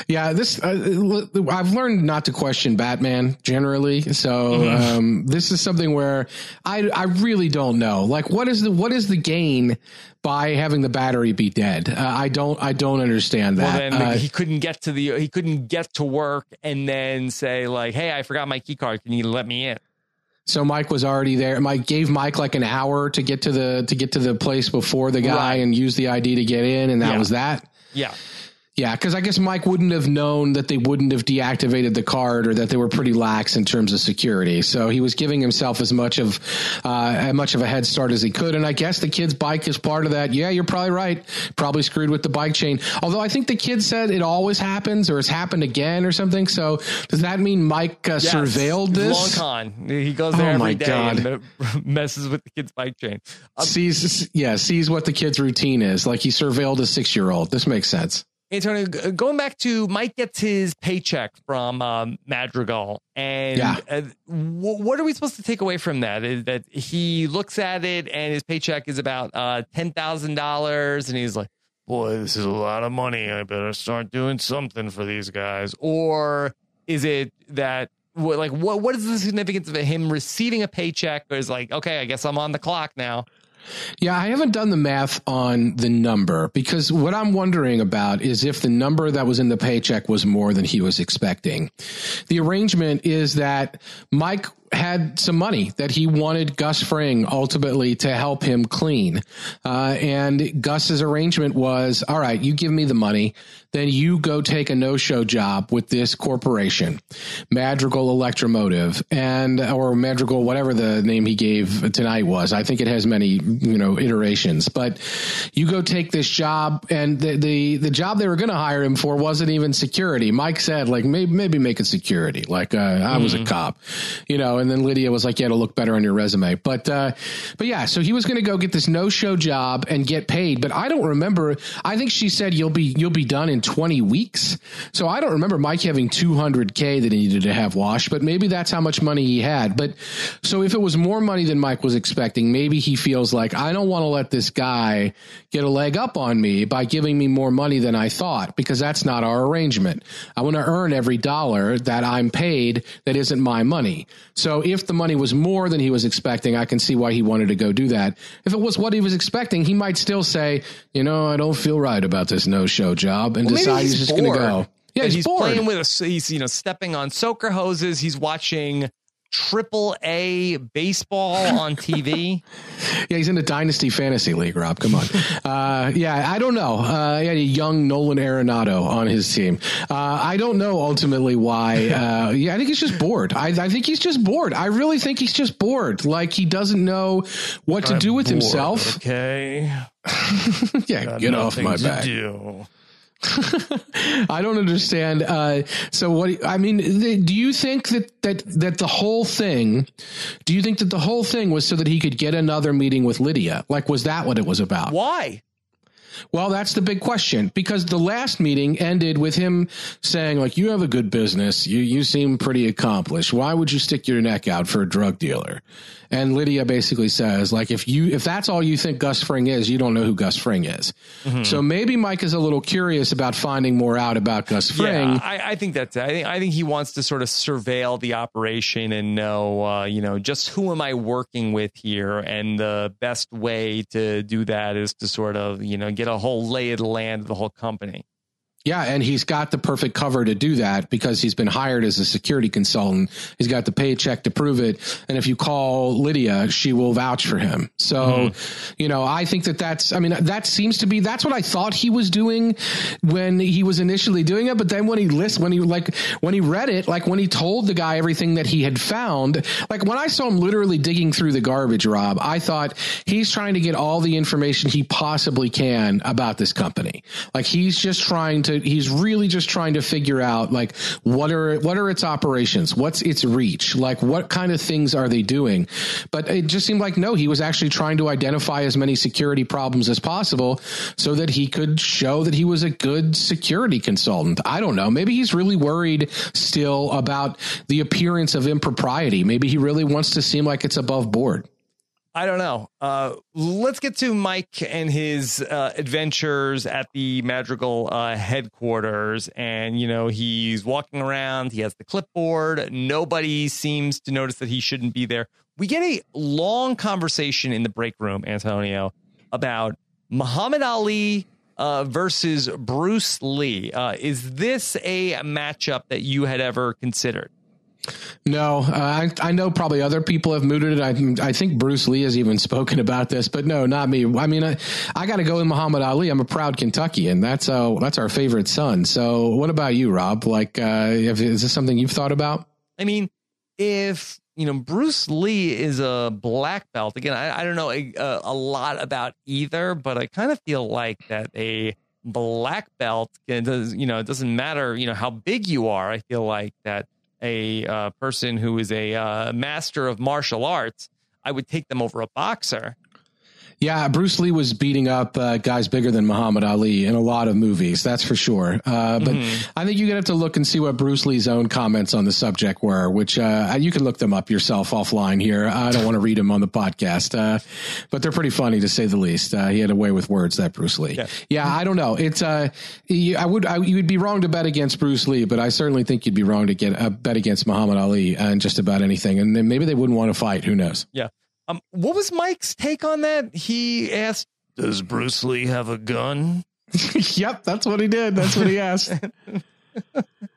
[SPEAKER 2] Yeah, this uh, I've learned not to question Batman generally. So mm-hmm. um, this is something where I I really don't know. Like, what is the what is the gain by having the battery be dead? Uh, I don't I don't understand that.
[SPEAKER 1] Well, then uh, he couldn't get to the he couldn't get to work and then say like, hey, I forgot my key card. Can you let me in?
[SPEAKER 2] So Mike was already there. Mike gave Mike like an hour to get to the to get to the place before the guy right. and use the ID to get in, and that
[SPEAKER 1] yeah.
[SPEAKER 2] was that.
[SPEAKER 1] Yeah.
[SPEAKER 2] Yeah, because I guess Mike wouldn't have known that they wouldn't have deactivated the card or that they were pretty lax in terms of security. So he was giving himself as much of uh, as much of a head start as he could. And I guess the kid's bike is part of that. Yeah, you're probably right. Probably screwed with the bike chain. Although I think the kid said it always happens or it's happened again or something. So does that mean Mike uh, yes. surveilled this?
[SPEAKER 1] Long con. He goes there oh every day God. and (laughs) messes with the kid's bike chain.
[SPEAKER 2] Um, sees yeah sees what the kid's routine is. Like he surveilled a six year old. This makes sense.
[SPEAKER 1] Antonio, going back to Mike gets his paycheck from um, Madrigal, and yeah. uh, w- what are we supposed to take away from that? Is that he looks at it and his paycheck is about uh, ten thousand dollars, and he's like, "Boy, this is a lot of money. I better start doing something for these guys." Or is it that like what what is the significance of him receiving a paycheck? Or is like, okay, I guess I'm on the clock now.
[SPEAKER 2] Yeah, I haven't done the math on the number because what I'm wondering about is if the number that was in the paycheck was more than he was expecting. The arrangement is that Mike had some money that he wanted Gus Fring ultimately to help him clean. Uh, and Gus's arrangement was, all right, you give me the money, then you go take a no-show job with this corporation, Madrigal Electromotive, and or Madrigal, whatever the name he gave tonight was. I think it has many, you know, iterations. But you go take this job, and the the, the job they were going to hire him for wasn't even security. Mike said, like, maybe maybe make it security. Like, uh, I was mm-hmm. a cop, you know and then Lydia was like, "Yeah, it'll look better on your resume." But uh, but yeah, so he was going to go get this no show job and get paid. But I don't remember. I think she said you'll be you'll be done in 20 weeks. So I don't remember Mike having 200k that he needed to have washed. But maybe that's how much money he had. But so if it was more money than Mike was expecting, maybe he feels like I don't want to let this guy get a leg up on me by giving me more money than I thought because that's not our arrangement. I want to earn every dollar that I'm paid that isn't my money. So if the money was more than he was expecting, I can see why he wanted to go do that. If it was what he was expecting, he might still say, you know, I don't feel right about this no show job and well, decide he's, he's just going to go.
[SPEAKER 1] Yeah, he's, he's playing with a, he's, you know, stepping on soaker hoses. He's watching triple A baseball on (laughs) TV.
[SPEAKER 2] yeah, he's in the Dynasty Fantasy League, Rob. Come on. (laughs) uh, yeah, I don't know. Uh, he had a young Nolan Arenado on his team. Uh, I don't know ultimately why. (laughs) Uh, yeah, I think he's just bored. I, I, think he's just bored. I really think he's just bored. Like he doesn't know what to I'm do with bored, himself.
[SPEAKER 1] Okay.
[SPEAKER 2] yeah, Got get off my back. Do. (laughs) I don't understand. Uh, so what? I mean, do you think that that that the whole thing? Do you think that the whole thing was so that he could get another meeting with Lydia? Like, was that what it was about?
[SPEAKER 1] Why?
[SPEAKER 2] Well, that's the big question because the last meeting ended with him saying, like, you have a good business. You, you seem pretty accomplished. Why would you stick your neck out for a drug dealer? And Lydia basically says, like, if you if that's all you think Gus Fring is, you don't know who Gus Fring is. Mm-hmm. So maybe Mike is a little curious about finding more out about Gus Fring.
[SPEAKER 1] Yeah, I, I think that's I think I think he wants to sort of surveil the operation and know, uh, you know, just who am I working with here, and the best way to do that is to sort of, you know, get a whole lay of the land of the whole company.
[SPEAKER 2] Yeah, and he's got the perfect cover to do that because he's been hired as a security consultant. He's got the paycheck to prove it. And if you call Lydia, she will vouch for him. So, mm-hmm. you know, I think that that's, I mean, that seems to be, that's what I thought he was doing when he was initially doing it. But then when he listened, when he like, when he read it, like when he told the guy everything that he had found, like when I saw him literally digging through the garbage, Rob, I thought he's trying to get all the information he possibly can about this company. Like he's just trying to, he's really just trying to figure out like what are what are its operations, what's its reach, like what kind of things are they doing. But it just seemed like no, he was actually trying to identify as many security problems as possible so that he could show that he was a good security consultant. I don't know. Maybe he's really worried still about the appearance of impropriety. Maybe he really wants to seem like it's above board.
[SPEAKER 1] I don't know. Uh, let's get to Mike and his uh, adventures at the Madrigal uh, headquarters. And, you know, he's walking around, he has the clipboard. Nobody seems to notice that he shouldn't be there. We get a long conversation in the break room, Antonio, about Muhammad Ali uh, versus Bruce Lee. Uh, is this a matchup that you had ever considered?
[SPEAKER 2] No, uh, I, I know probably other people have mooted it. I, I think Bruce Lee has even (laughs) spoken about this, but no, not me. I mean, I, I got to go with Muhammad Ali. I'm a proud Kentuckian. That's uh, that's our favorite son. So, what about you, Rob? Like, uh, if, is this something you've thought about?
[SPEAKER 1] I mean, if you know Bruce Lee is a black belt again, I, I don't know a, a lot about either, but I kind of feel like that a black belt does you know it doesn't matter you know how big you are. I feel like that a uh, person who is a uh, master of martial arts, I would take them over a boxer.
[SPEAKER 2] Yeah, Bruce Lee was beating up uh, guys bigger than Muhammad Ali in a lot of movies, that's for sure. Uh, but mm-hmm. I think you're gonna have to look and see what Bruce Lee's own comments on the subject were, which uh, you can look them up yourself offline. Here, I don't want to read them on the podcast, uh, but they're pretty funny to say the least. Uh, he had a way with words, that Bruce Lee. Yeah, yeah I don't know. It's uh, I would I, you would be wrong to bet against Bruce Lee, but I certainly think you'd be wrong to get a bet against Muhammad Ali and just about anything. And then maybe they wouldn't want to fight. Who knows?
[SPEAKER 1] Yeah. Um, what was Mike's take on that? He asked, "Does Bruce Lee have a gun?" (laughs)
[SPEAKER 2] yep, that's what he did. That's what he asked. (laughs) and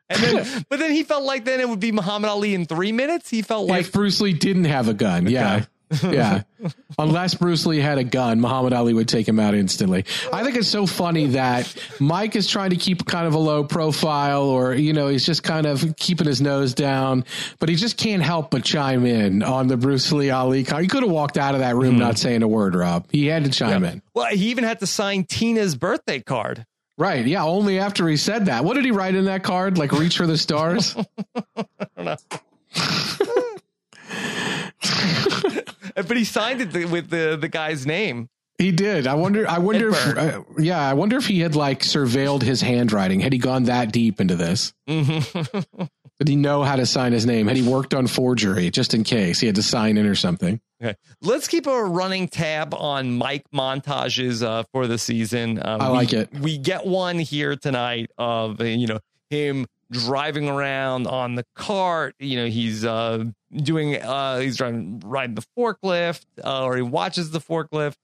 [SPEAKER 1] then, but then he felt like then it would be Muhammad Ali in three minutes. He felt like
[SPEAKER 2] if Bruce Lee didn't have a gun. Yeah yeah. (laughs) Unless Bruce Lee had a gun, Muhammad Ali would take him out instantly. I think it's so funny that Mike is trying to keep kind of a low profile or, you know, he's just kind of keeping his nose down, but he just can't help but chime in on the Bruce Lee Ali card. He could have walked out of that room mm. not saying a word, Rob. He had to chime yeah. in.
[SPEAKER 1] Well, he even had to sign Tina's birthday card.
[SPEAKER 2] Right. Yeah. Only after he said that. What did he write in that card? Like reach for the stars? (laughs) I don't know. (laughs) (laughs)
[SPEAKER 1] but he signed it with the the guy's name.
[SPEAKER 2] He did. I wonder. I wonder if. Uh, yeah, I wonder if he had like surveilled his handwriting. Had he gone that deep into this? Mm-hmm. (laughs) Did he know how to sign his name? Had he worked on forgery just in case he had to sign in or something?
[SPEAKER 1] Okay, let's keep a running tab on Mike montages uh, for the season.
[SPEAKER 2] Um, I like
[SPEAKER 1] we,
[SPEAKER 2] it.
[SPEAKER 1] We get one here tonight of you know him driving around on the cart. You know, he's uh, doing, uh, he's driving, riding the forklift, uh, or he watches the forklift.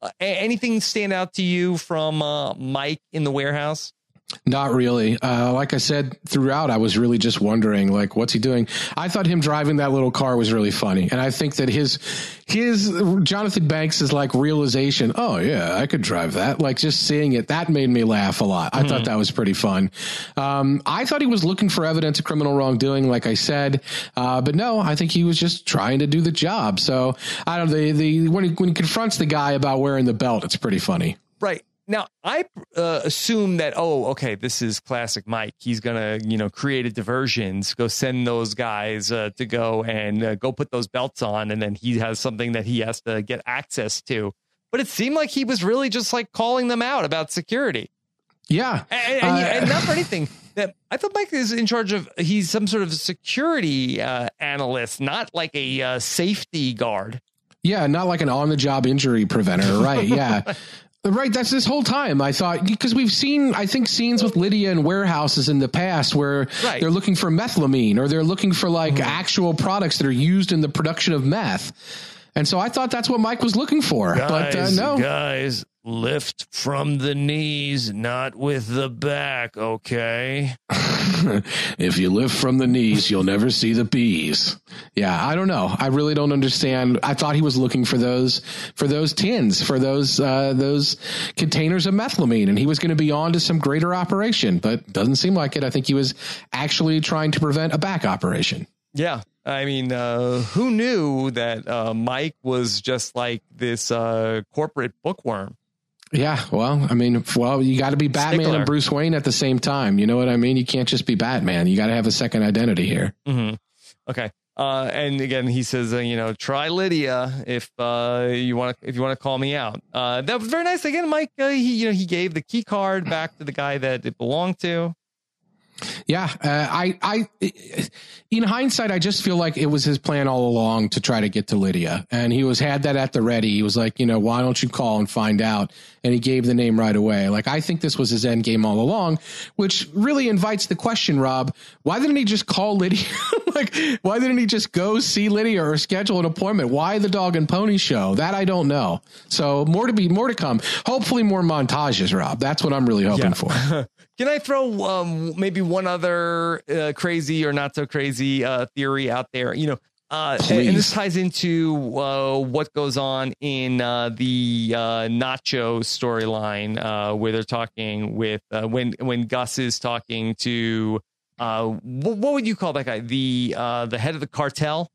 [SPEAKER 1] Uh, anything stand out to you from uh, Mike in the warehouse?
[SPEAKER 2] Not really. Uh, like I said throughout, I was really just wondering, like, what's he doing? I thought him driving that little car was really funny, and I think that his his Jonathan Banks is like realization. Oh yeah, I could drive that. Like just seeing it, that made me laugh a lot. I mm-hmm. thought that was pretty fun. Um, I thought he was looking for evidence of criminal wrongdoing, like I said, uh, but no, I think he was just trying to do the job. So I don't. The the when he, when he confronts the guy about wearing the belt, it's pretty funny.
[SPEAKER 1] Right. Now, I uh, assume that, oh, okay, this is classic Mike. He's going to, you know, create a diversions, go send those guys uh, to go and uh, go put those belts on. And then he has something that he has to get access to. But it seemed like he was really just like calling them out about security.
[SPEAKER 2] Yeah.
[SPEAKER 1] And, and, uh, and not for anything. That I thought Mike is in charge of, he's some sort of security uh, analyst, not like a uh, safety guard.
[SPEAKER 2] Yeah, not like an on the job injury preventer, right? Yeah. (laughs) Right, that's this whole time. I thought because we've seen, I think, scenes with Lydia and warehouses in the past where right. they're looking for methylamine or they're looking for like mm-hmm. actual products that are used in the production of meth. And so I thought that's what Mike was looking for,
[SPEAKER 1] guys,
[SPEAKER 2] but uh, no,
[SPEAKER 1] guys, lift from the knees, not with the back. Okay. (laughs)
[SPEAKER 2] if you lift from the knees, you'll never see the bees. Yeah, I don't know. I really don't understand. I thought he was looking for those for those tins, for those uh, those containers of methylamine, and he was going to be on to some greater operation, but doesn't seem like it. I think he was actually trying to prevent a back operation.
[SPEAKER 1] Yeah, I mean, uh, who knew that uh, Mike was just like this uh, corporate bookworm?
[SPEAKER 2] Yeah, well, I mean, well, you got to be Batman Stickler. and Bruce Wayne at the same time. You know what I mean? You can't just be Batman. You got to have a second identity here.
[SPEAKER 1] Mm-hmm. Okay. Uh, and again, he says, uh, you know, try Lydia if uh, you want to if you want to call me out. Uh, that was very nice. Again, Mike, uh, he you know he gave the key card back to the guy that it belonged to.
[SPEAKER 2] Yeah, uh, I, I, in hindsight, I just feel like it was his plan all along to try to get to Lydia, and he was had that at the ready. He was like, you know, why don't you call and find out? And he gave the name right away. Like I think this was his end game all along, which really invites the question, Rob, why didn't he just call Lydia? (laughs) like, why didn't he just go see Lydia or schedule an appointment? Why the dog and pony show? That I don't know. So more to be, more to come. Hopefully, more montages, Rob. That's what I'm really hoping yeah. for. (laughs)
[SPEAKER 1] Can I throw um, maybe one other uh, crazy or not so crazy uh, theory out there? You know, uh, and, and, this ties into uh, what goes on in uh, the uh, Nacho storyline, uh, where they're talking with uh, when when Gus is talking to what, what, would you call that guy? The the head of the cartel.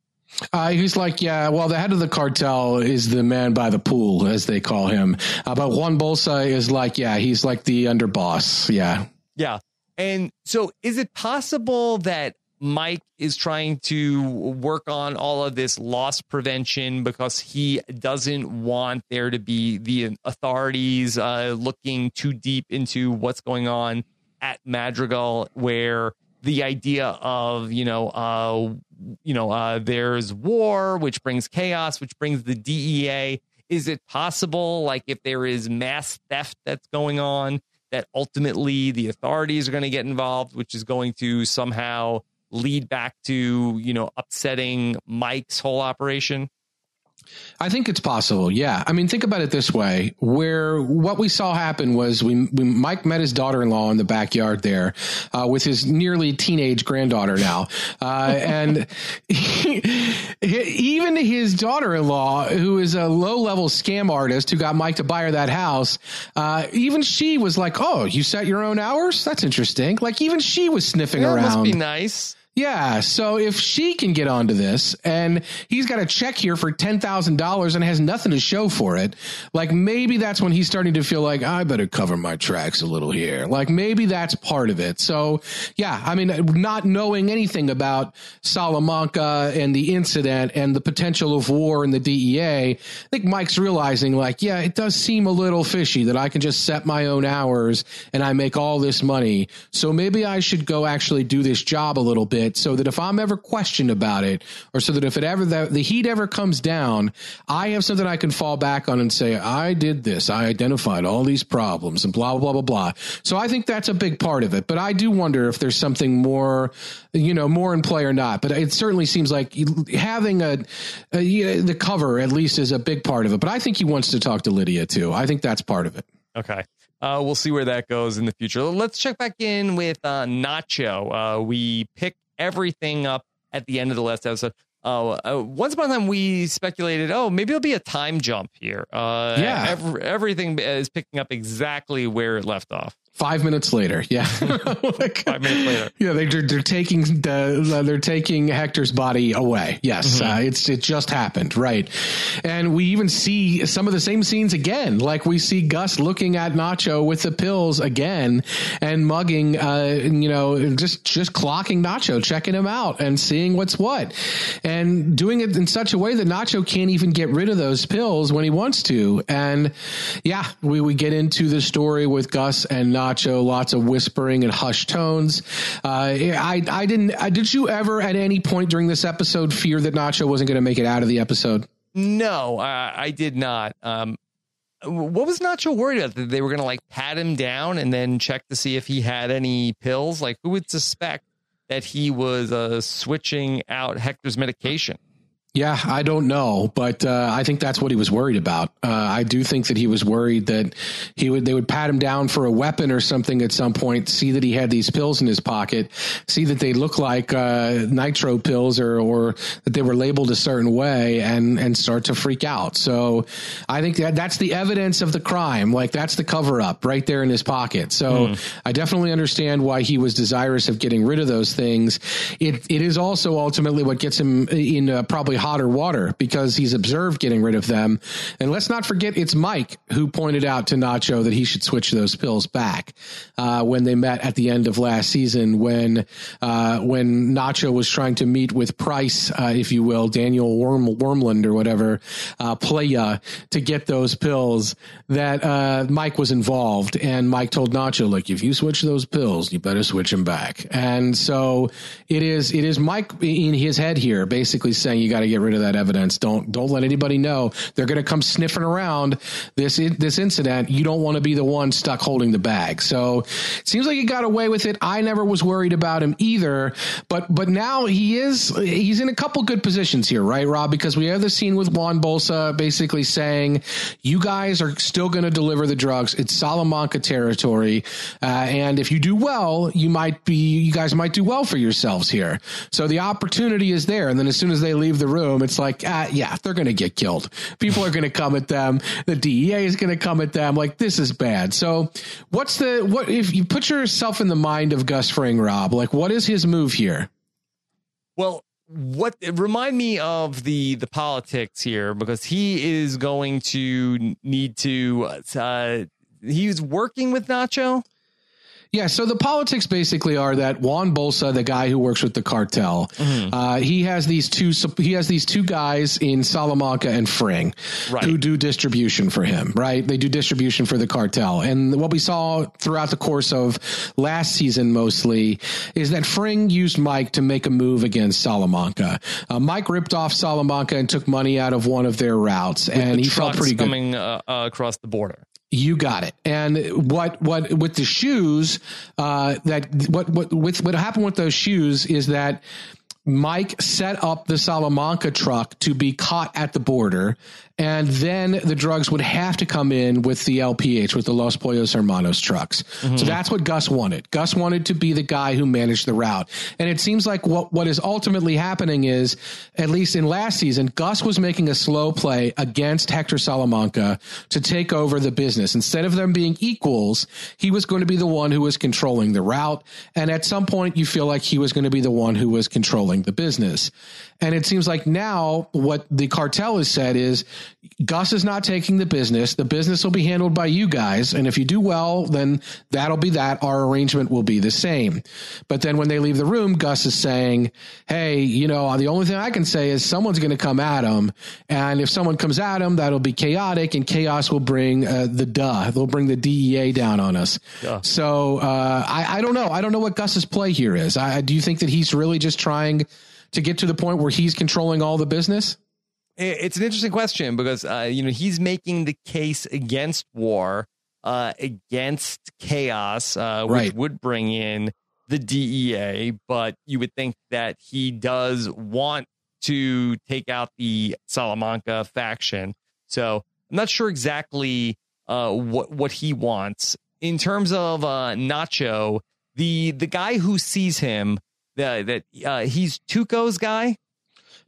[SPEAKER 2] He's like, yeah, well, the head of the cartel is the man by the pool, as they call him. but Juan Bolsa is like, yeah, he's like the underboss. Yeah.
[SPEAKER 1] Yeah. And so is it possible that Mike is trying to work on all of this loss prevention because he doesn't want there to be the authorities uh, looking too deep into what's going on at Madrigal, where the idea of you know uh, you know uh, there's war, which brings chaos, which brings the DEA. Is it possible, like if there is mass theft that's going on, that ultimately the authorities are going to get involved, which is going to somehow lead back to, you know, upsetting Mike's whole operation?
[SPEAKER 2] I think it's possible. Yeah. I mean, think about it this way where what we saw happen was we, we Mike met his daughter-in-law in the backyard there, uh, with his nearly teenage granddaughter now. Uh, (laughs) and he, even his daughter-in-law, who is a low-level scam artist who got Mike to buy her that house, uh, even she was like, Oh, you set your own hours? That's interesting. Like even she was sniffing
[SPEAKER 1] yeah,
[SPEAKER 2] around.
[SPEAKER 1] Must be nice.
[SPEAKER 2] Yeah. So if she can get onto this and he's got a check here for $10,000 and has nothing to show for it, like maybe that's when he's starting to feel like I better cover my tracks a little here. Like maybe that's part of it. So yeah, I mean, not knowing anything about Salamanca and the incident and the potential of war in the DEA, I think Mike's realizing like, yeah, it does seem a little fishy that I can just set my own hours and I make all this money. So maybe I should go actually do this job a little bit it so that if I'm ever questioned about it, or so that if it ever the, the heat ever comes down, I have something I can fall back on and say, I did this, I identified all these problems, and blah blah blah blah. blah. So I think that's a big part of it. But I do wonder if there's something more, you know, more in play or not. But it certainly seems like having a, a the cover at least is a big part of it. But I think he wants to talk to Lydia too. I think that's part of it.
[SPEAKER 1] Okay. Uh, we'll see where that goes in the future. Let's check back in with uh, Nacho. Uh, we picked everything up at the end of the last episode. Oh, uh, once upon a time we speculated, oh, maybe it'll be a time jump here. Uh,
[SPEAKER 2] yeah,
[SPEAKER 1] every, everything is picking up exactly where it left off.
[SPEAKER 2] Five minutes later, yeah.
[SPEAKER 1] like, (laughs) Five minutes later,
[SPEAKER 2] yeah. They, are they're taking the they're taking Hector's body away. Yes, mm-hmm. uh, it's it just happened, right? And we even see some of the same scenes again. Like we see Gus looking at Nacho with the pills again and mugging, uh, you know, just just clocking Nacho, checking him out, and seeing what's what, and doing it in such a way that Nacho can't even get rid of those pills when he wants to. And yeah, we we get into the story with Gus and. Nacho Nacho, lots of whispering and hushed tones. Uh, I, I didn't. I, did you ever at any point during this episode fear that Nacho wasn't going to make it out of the episode?
[SPEAKER 1] No, uh, I did not. Um, what was Nacho worried about? That they were going to like pat him down and then check to see if he had any pills? Like, who would suspect that he was uh, switching out Hector's medication?
[SPEAKER 2] Yeah, I don't know, but uh, I think that's what he was worried about. Uh, I do think that he was worried that he would they would pat him down for a weapon or something at some point, see that he had these pills in his pocket, see that they look like uh, nitro pills or or that they were labeled a certain way, and and start to freak out. So I think that that's the evidence of the crime. Like that's the cover up right there in his pocket. So mm. I definitely understand why he was desirous of getting rid of those things. It it is also ultimately what gets him in uh, probably hotter water because he's observed getting rid of them. And let's not forget, it's Mike who pointed out to Nacho that he should switch those pills back uh, when they met at the end of last season when uh, when Nacho was trying to meet with Pryce, uh, if you will, Daniel Worm, Wormland or whatever, uh, Playa to get those pills. That uh, Mike was involved, and Mike told Nacho, "Like, if you switch those pills, you better switch them back." And so it is. It is Mike in his head here, basically saying you got to to get rid of that evidence. Don't don't let anybody know. They're going to come sniffing around this this incident. You don't want to be the one stuck holding the bag. So it seems like he got away with it. I never was worried about him either. But but now he is he's in a couple good positions here, right, Rob? Because we have the scene with Juan Bolsa basically saying, "You guys are still going to deliver the drugs. It's Salamanca territory, uh, and if you do well, you might be you guys might do well for yourselves here. So the opportunity is there. And then as soon as they leave the room room, it's like, ah, yeah, they're going to get killed. People are going to come at them. The DEA is going to come at them. Like this is bad. So, what's the what if you put yourself in the mind of Gus Fring, Rob? Like, what is his move here?
[SPEAKER 1] Well, what remind me of the the politics here because he is going to need to. Uh, he's working with Nacho.
[SPEAKER 2] Yeah, so the politics basically are that Juan Bolsa, the guy who works with the cartel, mm-hmm. uh, he has these two he has these two guys in Salamanca and Fring right. who do distribution for him. Right, they do distribution for the cartel, and what we saw throughout the course of last season mostly is that Fring used Mike to make a move against Salamanca. Uh, Mike ripped off Salamanca and took money out of one of their routes, with and
[SPEAKER 1] he
[SPEAKER 2] felt pretty
[SPEAKER 1] good coming uh, uh, across the border.
[SPEAKER 2] You got it. And what what with the shoes uh, that what what with what happened with those shoes is that Mike set up the Salamanca truck to be caught at the border, and then the drugs would have to come in with the LPH, with the Los Pollos Hermanos trucks. Mm-hmm. So that's what Gus wanted. Gus wanted to be the guy who managed the route. And it seems like what, what is ultimately happening is, at least in last season, Gus was making a slow play against Hector Salamanca to take over the business. Instead of them being equals, he was going to be the one who was controlling the route. And at some point, you feel like he was going to be the one who was controlling the business. And it seems like now what the cartel has said is Gus is not taking the business. The business will be handled by you guys. And if you do well, then that'll be that. Our arrangement will be the same. But then when they leave the room, Gus is saying, Hey, you know, the only thing I can say is someone's going to come at him. And if someone comes at him, that'll be chaotic and chaos will bring uh, the duh. They'll bring the DEA down on us. So uh, I, I, don't know. I don't know what Gus's play here is. I, do you think that he's really just trying to get to the point where he's controlling all the business?
[SPEAKER 1] It's an interesting question because uh, you know he's making the case against war, uh, against chaos, uh, which right. would bring in the DEA. But you would think that he does want to take out the Salamanca faction. So I'm not sure exactly uh, what what he wants in terms of uh, Nacho. The the guy who sees him that uh, he's Tuco's guy.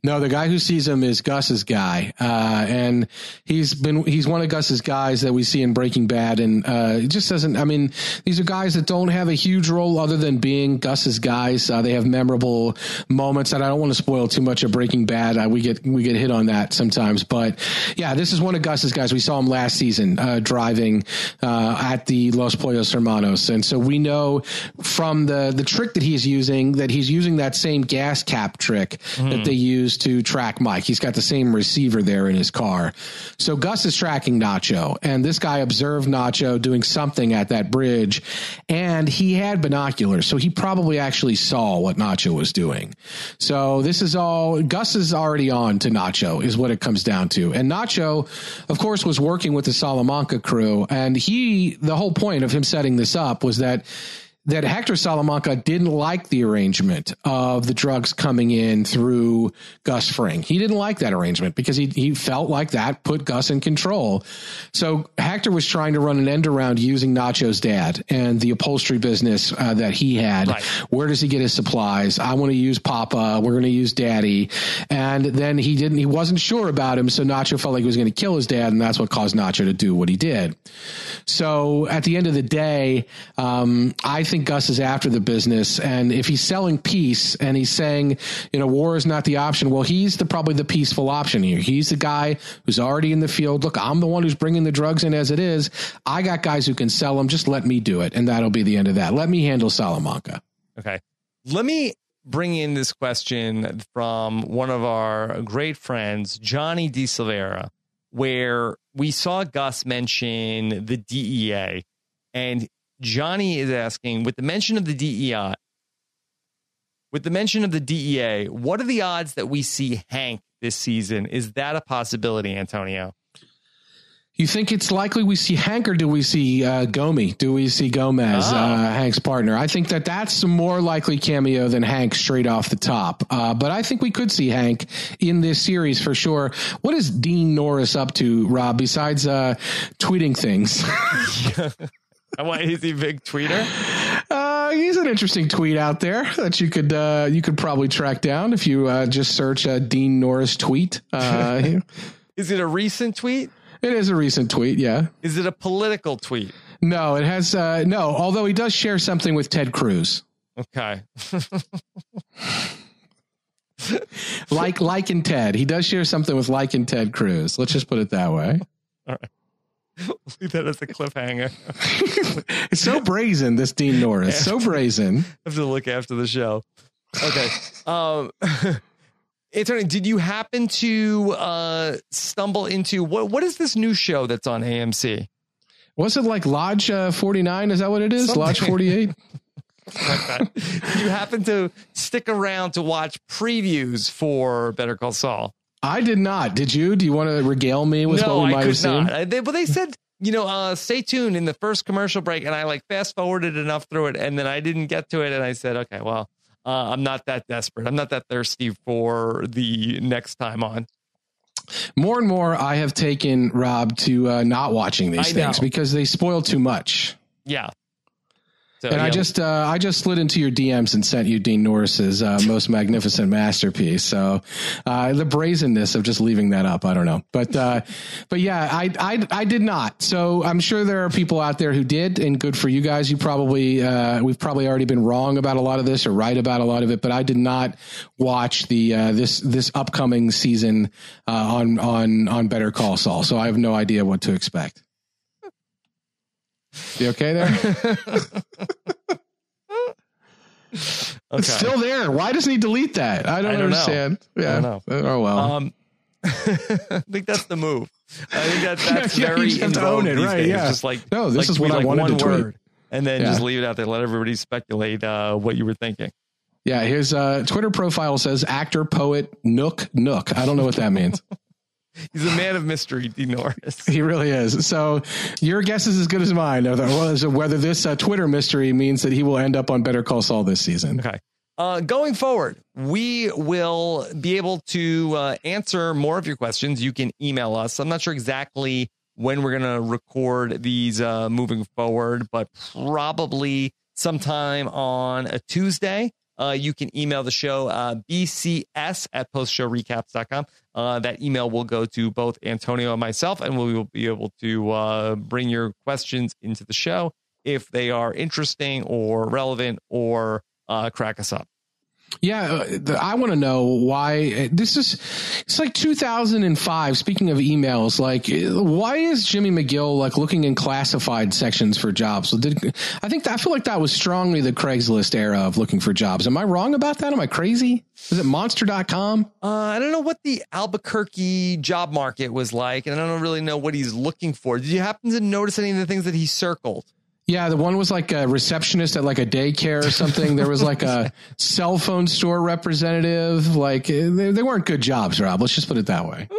[SPEAKER 2] No, the guy who sees him is Gus's guy, uh, and he's been he's one of Gus's guys that we see in Breaking Bad, and uh, it just doesn't. I mean, these are guys that don't have a huge role other than being Gus's guys. Uh, they have memorable moments, and I don't want to spoil too much of Breaking Bad. Uh, we get we get hit on that sometimes, but yeah, this is one of Gus's guys. We saw him last season uh, driving uh, at the Los Pollos Hermanos, and so we know from the the trick that he's using that he's using that same gas cap trick mm. that they use to track Mike. He's got the same receiver there in his car. So Gus is tracking Nacho, and this guy observed Nacho doing something at that bridge, and he had binoculars, so he probably actually saw what Nacho was doing. So this is all Gus is already on to Nacho, is what it comes down to. And Nacho, of course, was working with the Salamanca crew, and he, the whole point of him setting this up was that that Hector Salamanca didn't like the arrangement of the drugs coming in through Gus Fring. He didn't like that arrangement because he, he felt like that put Gus in control. So Hector was trying to run an end around using Nacho's dad and the upholstery business uh, that he had. Right. Where does he get his supplies? I want to use Papa. We're going to use Daddy. And then he didn't, he wasn't sure about him. So Nacho felt like he was going to kill his dad. And that's what caused Nacho to do what he did. So at the end of the day, um, I think Gus is after the business, and if he's selling peace and he's saying, you know, war is not the option, well, he's the probably the peaceful option here. He's the guy who's already in the field. Look, I'm the one who's bringing the drugs in as it is. I got guys who can sell them. Just let me do it, and that'll be the end of that. Let me handle Salamanca.
[SPEAKER 1] Okay, let me bring in this question from one of our great friends, Johnny De Silveira, where we saw Gus mention the DEA, and Johnny is asking, with the mention of the DEI, with the mention of the DEA, what are the odds that we see Hank this season? Is that a possibility, Antonio?
[SPEAKER 2] You think it's likely we see Hank or do we see uh, Gomie? Do we see Gomez, oh. uh, Hank's partner? I think that that's a more likely cameo than Hank straight off the top. Uh, but I think we could see Hank in this series for sure. What is Dean Norris up to, Rob, besides uh, tweeting things? (laughs) (laughs)
[SPEAKER 1] Why is he a big tweeter?
[SPEAKER 2] Uh, he's an interesting tweet out there that you could uh, you could probably track down if you uh, just search uh, Dean Norris tweet. Uh, (laughs)
[SPEAKER 1] is it a recent tweet?
[SPEAKER 2] It is a recent tweet. Yeah.
[SPEAKER 1] Is it a political tweet?
[SPEAKER 2] No, it has uh, no. Although he does share something with Ted Cruz.
[SPEAKER 1] Okay. (laughs)
[SPEAKER 2] like like in Ted, he does share something with like in Ted Cruz. Let's just put it that way. All right. (laughs)
[SPEAKER 1] Leave that as a cliffhanger. (laughs)
[SPEAKER 2] it's so brazen, this Dean Norris. Yeah. So brazen. I (laughs)
[SPEAKER 1] have to look after the show. Okay. Um Anthony, did you happen to uh stumble into what what is this new show that's on AMC?
[SPEAKER 2] Was it like Lodge uh, 49? Is that what it is? Something. Lodge 48?
[SPEAKER 1] did you happen to stick around to watch previews for Better Call Saul?
[SPEAKER 2] I did not. Did you? Do you want to regale me with no, what we might have seen?
[SPEAKER 1] Not. They, well, they said, you know, uh, stay tuned in the first commercial break, and I like fast forwarded enough through it, and then I didn't get to it, and I said, okay, well, uh, I'm not that desperate. I'm not that thirsty for the next time on.
[SPEAKER 2] More and more, I have taken Rob to uh, not watching these
[SPEAKER 1] I
[SPEAKER 2] things
[SPEAKER 1] know.
[SPEAKER 2] because they spoil too much.
[SPEAKER 1] Yeah. So,
[SPEAKER 2] And I just uh, I just slid into your DMs and sent you Dean Norris's uh, (laughs) most magnificent masterpiece. So uh, the brazenness of just leaving that up, I don't know, but uh, but yeah, I, I I did not. So I'm sure there are people out there who did, and good for you guys. You probably uh, we've probably already been wrong about a lot of this or right about a lot of it, but I did not watch the uh, this this upcoming season uh, on on on Better Call Saul. So I have no idea what to expect. You okay there? (laughs)
[SPEAKER 1] okay.
[SPEAKER 2] It's still there. Why doesn't he delete that? I don't,
[SPEAKER 1] I don't know.
[SPEAKER 2] understand. Yeah.
[SPEAKER 1] I don't
[SPEAKER 2] Oh well.
[SPEAKER 1] Um, (laughs) I think that's the move. I think that, (laughs) that's
[SPEAKER 2] Yeah, you
[SPEAKER 1] very
[SPEAKER 2] just have
[SPEAKER 1] in
[SPEAKER 2] to
[SPEAKER 1] vogue
[SPEAKER 2] own it,
[SPEAKER 1] these
[SPEAKER 2] right,
[SPEAKER 1] days.
[SPEAKER 2] yeah.
[SPEAKER 1] Just like
[SPEAKER 2] No, this
[SPEAKER 1] like
[SPEAKER 2] is
[SPEAKER 1] tweet
[SPEAKER 2] what I wanted
[SPEAKER 1] one
[SPEAKER 2] to tweet.
[SPEAKER 1] word, and then
[SPEAKER 2] Yeah.
[SPEAKER 1] just leave it out there. Let everybody speculate uh, what you were thinking.
[SPEAKER 2] yeah, his uh, Twitter profile says actor, poet, Nook, Nook. I don't know what that means.
[SPEAKER 1] He's a man of mystery, D. Norris. (laughs)
[SPEAKER 2] he really is. So your guess is as good as mine of as to whether this uh, Twitter mystery means that he will end up on Better Call Saul this season.
[SPEAKER 1] Okay. Uh, going forward, we will be able to uh, answer more of your questions. You can email us. I'm not sure exactly when we're going to record these uh, moving forward, but probably sometime on a Tuesday. Uh, you can email the show uh, bcs at postshowrecaps.com. Uh, that email will go to both Antonio and myself, and we will be able to uh, bring your questions into the show if they are interesting or relevant or uh, crack us up.
[SPEAKER 2] Yeah, uh, I want to know why uh, this is. It's like 2005. Speaking of emails, like uh, why is Jimmy McGill like looking in classified sections for jobs? Did I think that, I feel like that was strongly the Craigslist era of looking for jobs. Am I wrong about that? Am I crazy? Is it Monster.com?
[SPEAKER 1] Uh, I don't know what the Albuquerque job market was like, and I don't really know what he's looking for. Did you happen to notice any of the things that he circled?
[SPEAKER 2] Yeah, the one was like a receptionist at like a daycare or something. there was like a (laughs) cell phone store representative. Like uh, they, they weren't good jobs, Rob. Let's just put it that way. (laughs)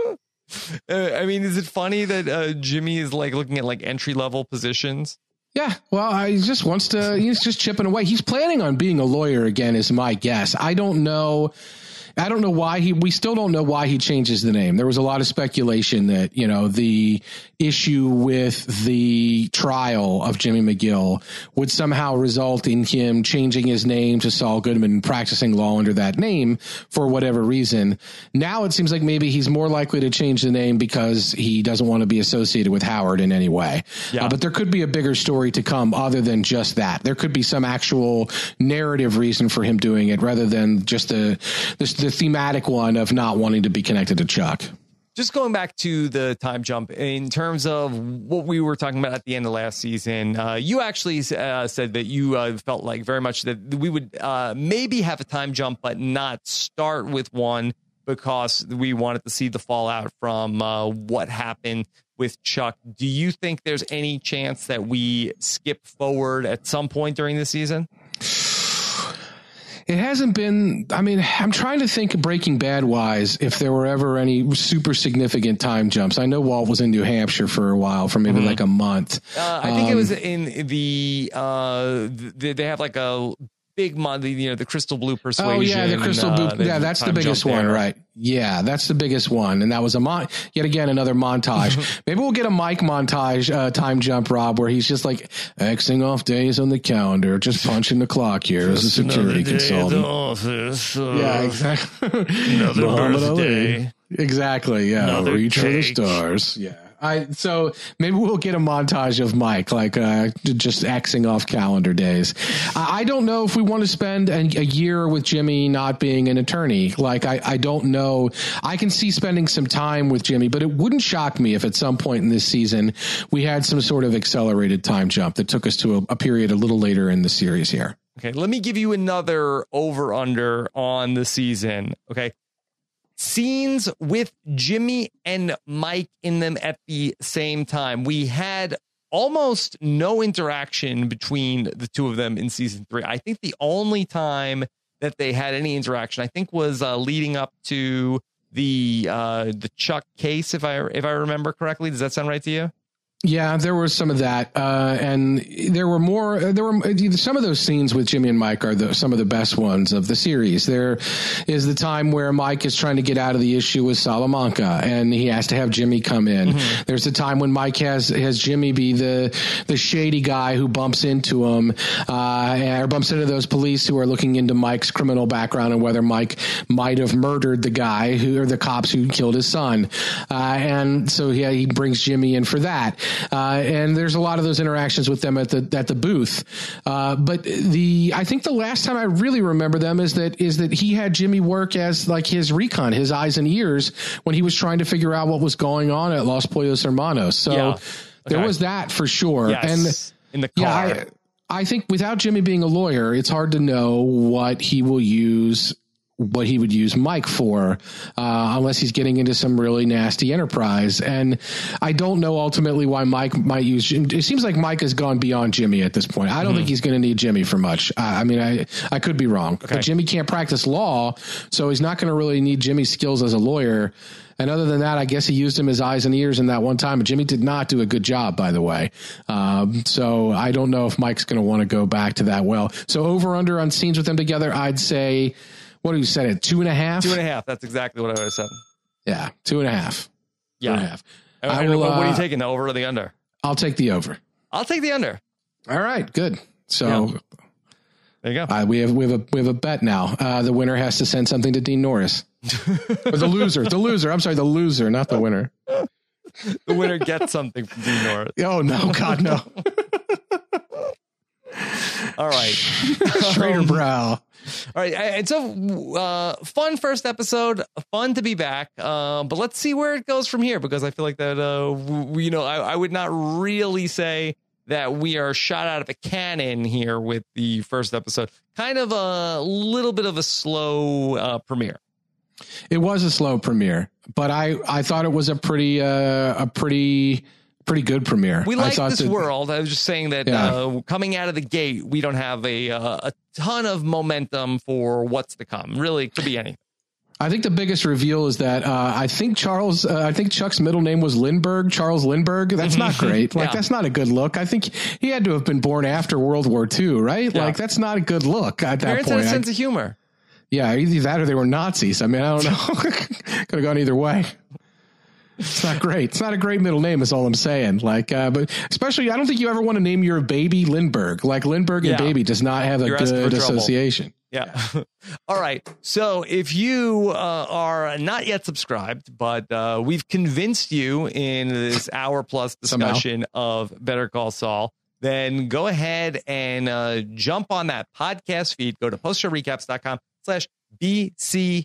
[SPEAKER 1] Uh, I mean, is it funny that uh, Jimmy is like looking at like entry level positions?
[SPEAKER 2] Yeah, well, I, he just wants to. He's just chipping away. He's planning on being a lawyer again, is my guess. I don't know. I don't know why he. We still don't know why he changes the name. There was a lot of speculation that you know the issue with the trial of Jimmy McGill would somehow result in him changing his name to Saul Goodman and practicing law under that name for whatever reason. Now it seems like maybe he's more likely to change the name because he doesn't want to be associated with Howard in any way.
[SPEAKER 1] Yeah.
[SPEAKER 2] Uh, but there could be a bigger story to come other than just that. There could be some actual narrative reason for him doing it rather than just the the, the thematic one of not wanting to be connected to Chuck.
[SPEAKER 1] just going back to the time jump in terms of what we were talking about at the end of last season uh, you actually uh, said that you uh, felt like very much that we would uh, maybe have a time jump but not start with one because we wanted to see the fallout from uh, what happened with chuck do you think there's any chance that we skip forward at some point during the season
[SPEAKER 2] It hasn't been. I mean, I'm trying to think Breaking Bad wise if there were ever any super significant time jumps. I know Walt was in New Hampshire for a while, for maybe like a month.
[SPEAKER 1] Uh, I think it
[SPEAKER 2] Um,
[SPEAKER 1] was in the uh, th- they have like a big mon- the, you know the crystal blue persuasion.
[SPEAKER 2] Oh yeah, the crystal
[SPEAKER 1] uh,
[SPEAKER 2] blue.
[SPEAKER 1] there's
[SPEAKER 2] Yeah, that's the biggest one,
[SPEAKER 1] there.
[SPEAKER 2] right? Yeah, that's the biggest one, and that was a mon. Yet again, another montage. (laughs) Maybe we'll get a Mike montage uh, time jump, Rob, where he's just like xing off days on the calendar, just punching the clock here as a security consultant.
[SPEAKER 1] office. uh,
[SPEAKER 2] Yeah, exactly.
[SPEAKER 1] Another
[SPEAKER 2] Muhammad Ali. Exactly. Yeah.
[SPEAKER 1] Another
[SPEAKER 2] Reach for the stars. Yeah. I so maybe we'll get a montage of Mike like uh, just xing off calendar days. I don't know if we want to spend a, a year with Jimmy not being an attorney. Like I, I don't know. I can see spending some time with Jimmy, but it wouldn't shock me if at some point in this season we had some sort of accelerated time jump that took us to a, a period a little later in the series here.
[SPEAKER 1] Okay, let me give you another over under on the season. Okay. Scenes with Jimmy and Mike in them at the same time. We had almost no interaction between the two of them in season three. I think the only time that they had any interaction, I think, was uh, leading up to the uh, the Chuck case, if I if I remember correctly. Does that sound right to you?
[SPEAKER 2] Yeah, there was some of that, uh, and there were more. There were some of those scenes with Jimmy and Mike are the, some of the best ones of the series. There is the time where Mike is trying to get out of the issue with Salamanca, and he has to have Jimmy come in. Mm-hmm. There's the time when Mike has has Jimmy be the the shady guy who bumps into him, uh, or bumps into those police who are looking into Mike's criminal background and whether Mike might have murdered the guy who or the cops who killed his son, uh, and so he he brings Jimmy in for that. Uh, and there's a lot of those interactions with them at the at the booth. Uh, but the I think the last time I really remember them is that is that he had Jimmy work as like his recon, his eyes and ears when he was trying to figure out what was going on at Los Pollos Hermanos. So yeah. okay. there was that for sure.
[SPEAKER 1] Yes.
[SPEAKER 2] And
[SPEAKER 1] in the car.
[SPEAKER 2] Yeah, I, I think without Jimmy being a lawyer, it's hard to know what he will use what he would use Mike for, uh, unless he's getting into some really nasty enterprise. And I don't know ultimately why Mike might use. It seems like Mike has gone beyond Jimmy at this point. I don't mm-hmm. think he's going to need Jimmy for much. I, I, mean, I I could be wrong, okay. but Jimmy can't practice law, so he's not going to really need Jimmy's skills as a lawyer. And other than that, I guess he used him as eyes and ears in that one time. But Jimmy did not do a good job, by the way. Um, so I don't know if Mike's going to want to go back to that well. So over under on scenes with them together, I'd say what do you said it? Two and a half?
[SPEAKER 1] Two and a half. That's exactly what I would have said.
[SPEAKER 2] Yeah, two and a half.
[SPEAKER 1] Yeah. Two and a half. I will, what, what are you uh, taking, the over or the under?
[SPEAKER 2] I'll take the over.
[SPEAKER 1] I'll take the under.
[SPEAKER 2] All right, good. So yeah.
[SPEAKER 1] there you go.
[SPEAKER 2] Uh, we have we have a we have a bet now. Uh, the winner has to send something to Dean Norris. or the loser, the loser. I'm sorry, the loser, not the winner.
[SPEAKER 1] the winner gets something from Dean Norris.
[SPEAKER 2] Oh no, God no. (laughs)
[SPEAKER 1] All right. (laughs)
[SPEAKER 2] Um, brow.
[SPEAKER 1] All right, and so uh, fun first episode, fun to be back. Um, but let's see where it goes from here because I feel like that uh, you know I, I would not really say that we are shot out of a cannon here with the first episode. Kind of a little bit of a slow uh, premiere.
[SPEAKER 2] It was a slow premiere, but I I thought it was a pretty uh, a pretty pretty good premiere.
[SPEAKER 1] We like this that, world. I was just saying that yeah. uh, coming out of the gate, we don't have a uh, a ton of momentum for what's to come. Really, could be anything.
[SPEAKER 2] I think the biggest reveal is that uh, I think Charles, uh, I think Chuck's middle name was Lindbergh, Charles Lindbergh. That's not great. Like, yeah. that's not a good look. I think he had to have been born after World War II, right? Yeah. Like, that's not a good look at that
[SPEAKER 1] Parents
[SPEAKER 2] point.
[SPEAKER 1] Had a sense I, of humor.
[SPEAKER 2] Yeah, either that or they were Nazis. I mean, I don't know. (laughs) Could have gone either way. It's not great. It's not a great middle name. Is all I'm saying. Like, uh, but especially, I don't think you ever want to name your baby Lindbergh. Like Lindbergh and yeah. baby does not have a You're good association.
[SPEAKER 1] Yeah. (laughs) all right. So if you uh, are not yet subscribed, but uh, we've convinced you in this (laughs) hour plus discussion of Better Call Saul, then go ahead and uh, jump on that podcast feed. Go to postshowrecaps.com slash BCS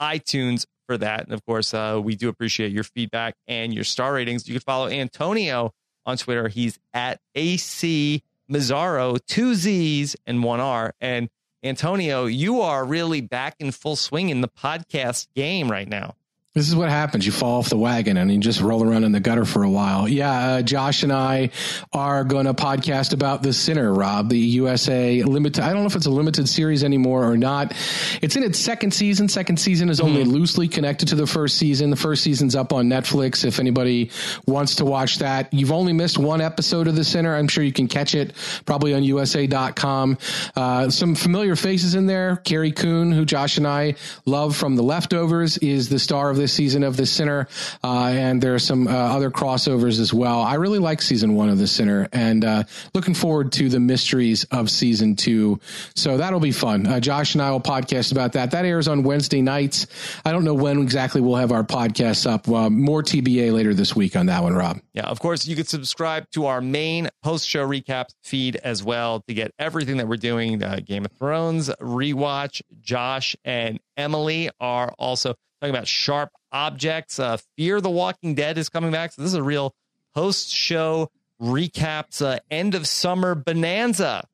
[SPEAKER 1] iTunes for that. And of course, uh, we do appreciate your feedback and your star ratings. You can follow Antonio on Twitter. He's at AC Mazzaro, two Z's and one R. And Antonio, you are really back in full swing in the podcast game right now.
[SPEAKER 2] This is what happens. You fall off the wagon and you just roll around in the gutter for a while. Yeah, uh, Josh and I are going to podcast about The Sinner, Rob, the USA limited. I don't know if it's a limited series anymore or not. It's in its second season. Second season is only mm-hmm. loosely connected to the first season. The first season's up on Netflix. If anybody wants to watch that, you've only missed one episode of The Sinner. I'm sure you can catch it probably on USA.com. Uh, some familiar faces in there. Carrie Coon, who Josh and I love from The Leftovers, is the star of this season of The Sinner, uh, and there are some uh, other crossovers as well. I really like season one of The Sinner, and uh, looking forward to the mysteries of season two. So that'll be fun. Uh, Josh and I will podcast about that. That airs on Wednesday nights. I don't know when exactly we'll have our podcasts up. more TBA later this week on that one, Rob.
[SPEAKER 1] Yeah, of course, you could subscribe to our main post show recap feed as well to get everything that we're doing. Uh, Game of Thrones rewatch. Josh and Emily are also talking about sharp objects. Uh, Fear the Walking Dead is coming back. So this is a real post show recaps uh, end of summer bonanza.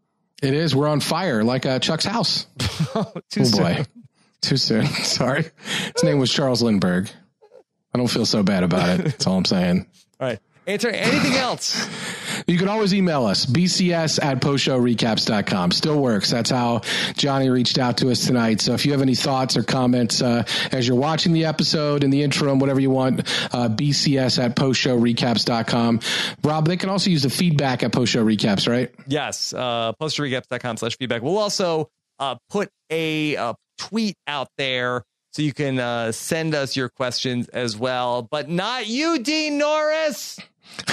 [SPEAKER 2] It is. We're on fire like uh, Chuck's house. (laughs)
[SPEAKER 1] oh boy.
[SPEAKER 2] Too soon. (laughs) Sorry. His name was Charles Lindbergh. I don't feel so bad about it. That's all I'm saying.
[SPEAKER 1] All right. Answer anything else?
[SPEAKER 2] You can always email us, bcs at postshowrecaps.com. Still works. That's how Johnny reached out to us tonight. So if you have any thoughts or comments uh, as you're watching the episode in the interim, whatever you want, uh, bcs at postshowrecaps.com. Rob, they can also use the feedback at post show recaps, right?
[SPEAKER 1] Yes. Uh, postshowrecaps.com slash feedback. We'll also uh, put a, a tweet out there so you can uh, send us your questions as well, but not you, Dean Norris. (laughs)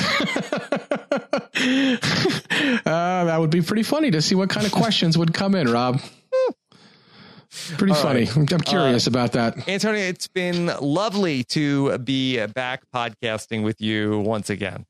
[SPEAKER 2] uh, that would be pretty funny to see what kind of (laughs) questions would come in, Rob. Pretty All funny. Right. I'm curious uh, about that.
[SPEAKER 1] Antonio, it's been lovely to be back podcasting with you once again.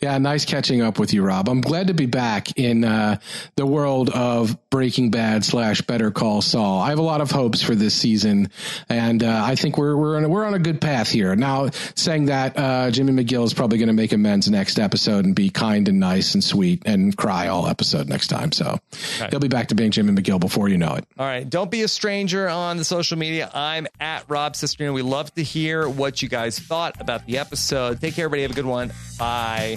[SPEAKER 2] Yeah, nice catching up with you, Rob. I'm glad to be back in uh, the world of Breaking Bad slash Better Call Saul. I have a lot of hopes for this season, and uh, I think we're we're on a, we're on a good path here. Now, saying that, uh, Jimmy McGill is probably going to make amends next episode and be kind and nice and sweet and cry all episode next time. So right. he'll be back to being Jimmy McGill before you know it.
[SPEAKER 1] All right, don't be a stranger on the social media. I'm at Rob Cesternino. We love to hear what you guys thought about the episode. Take care, everybody. Have a good one. Bye.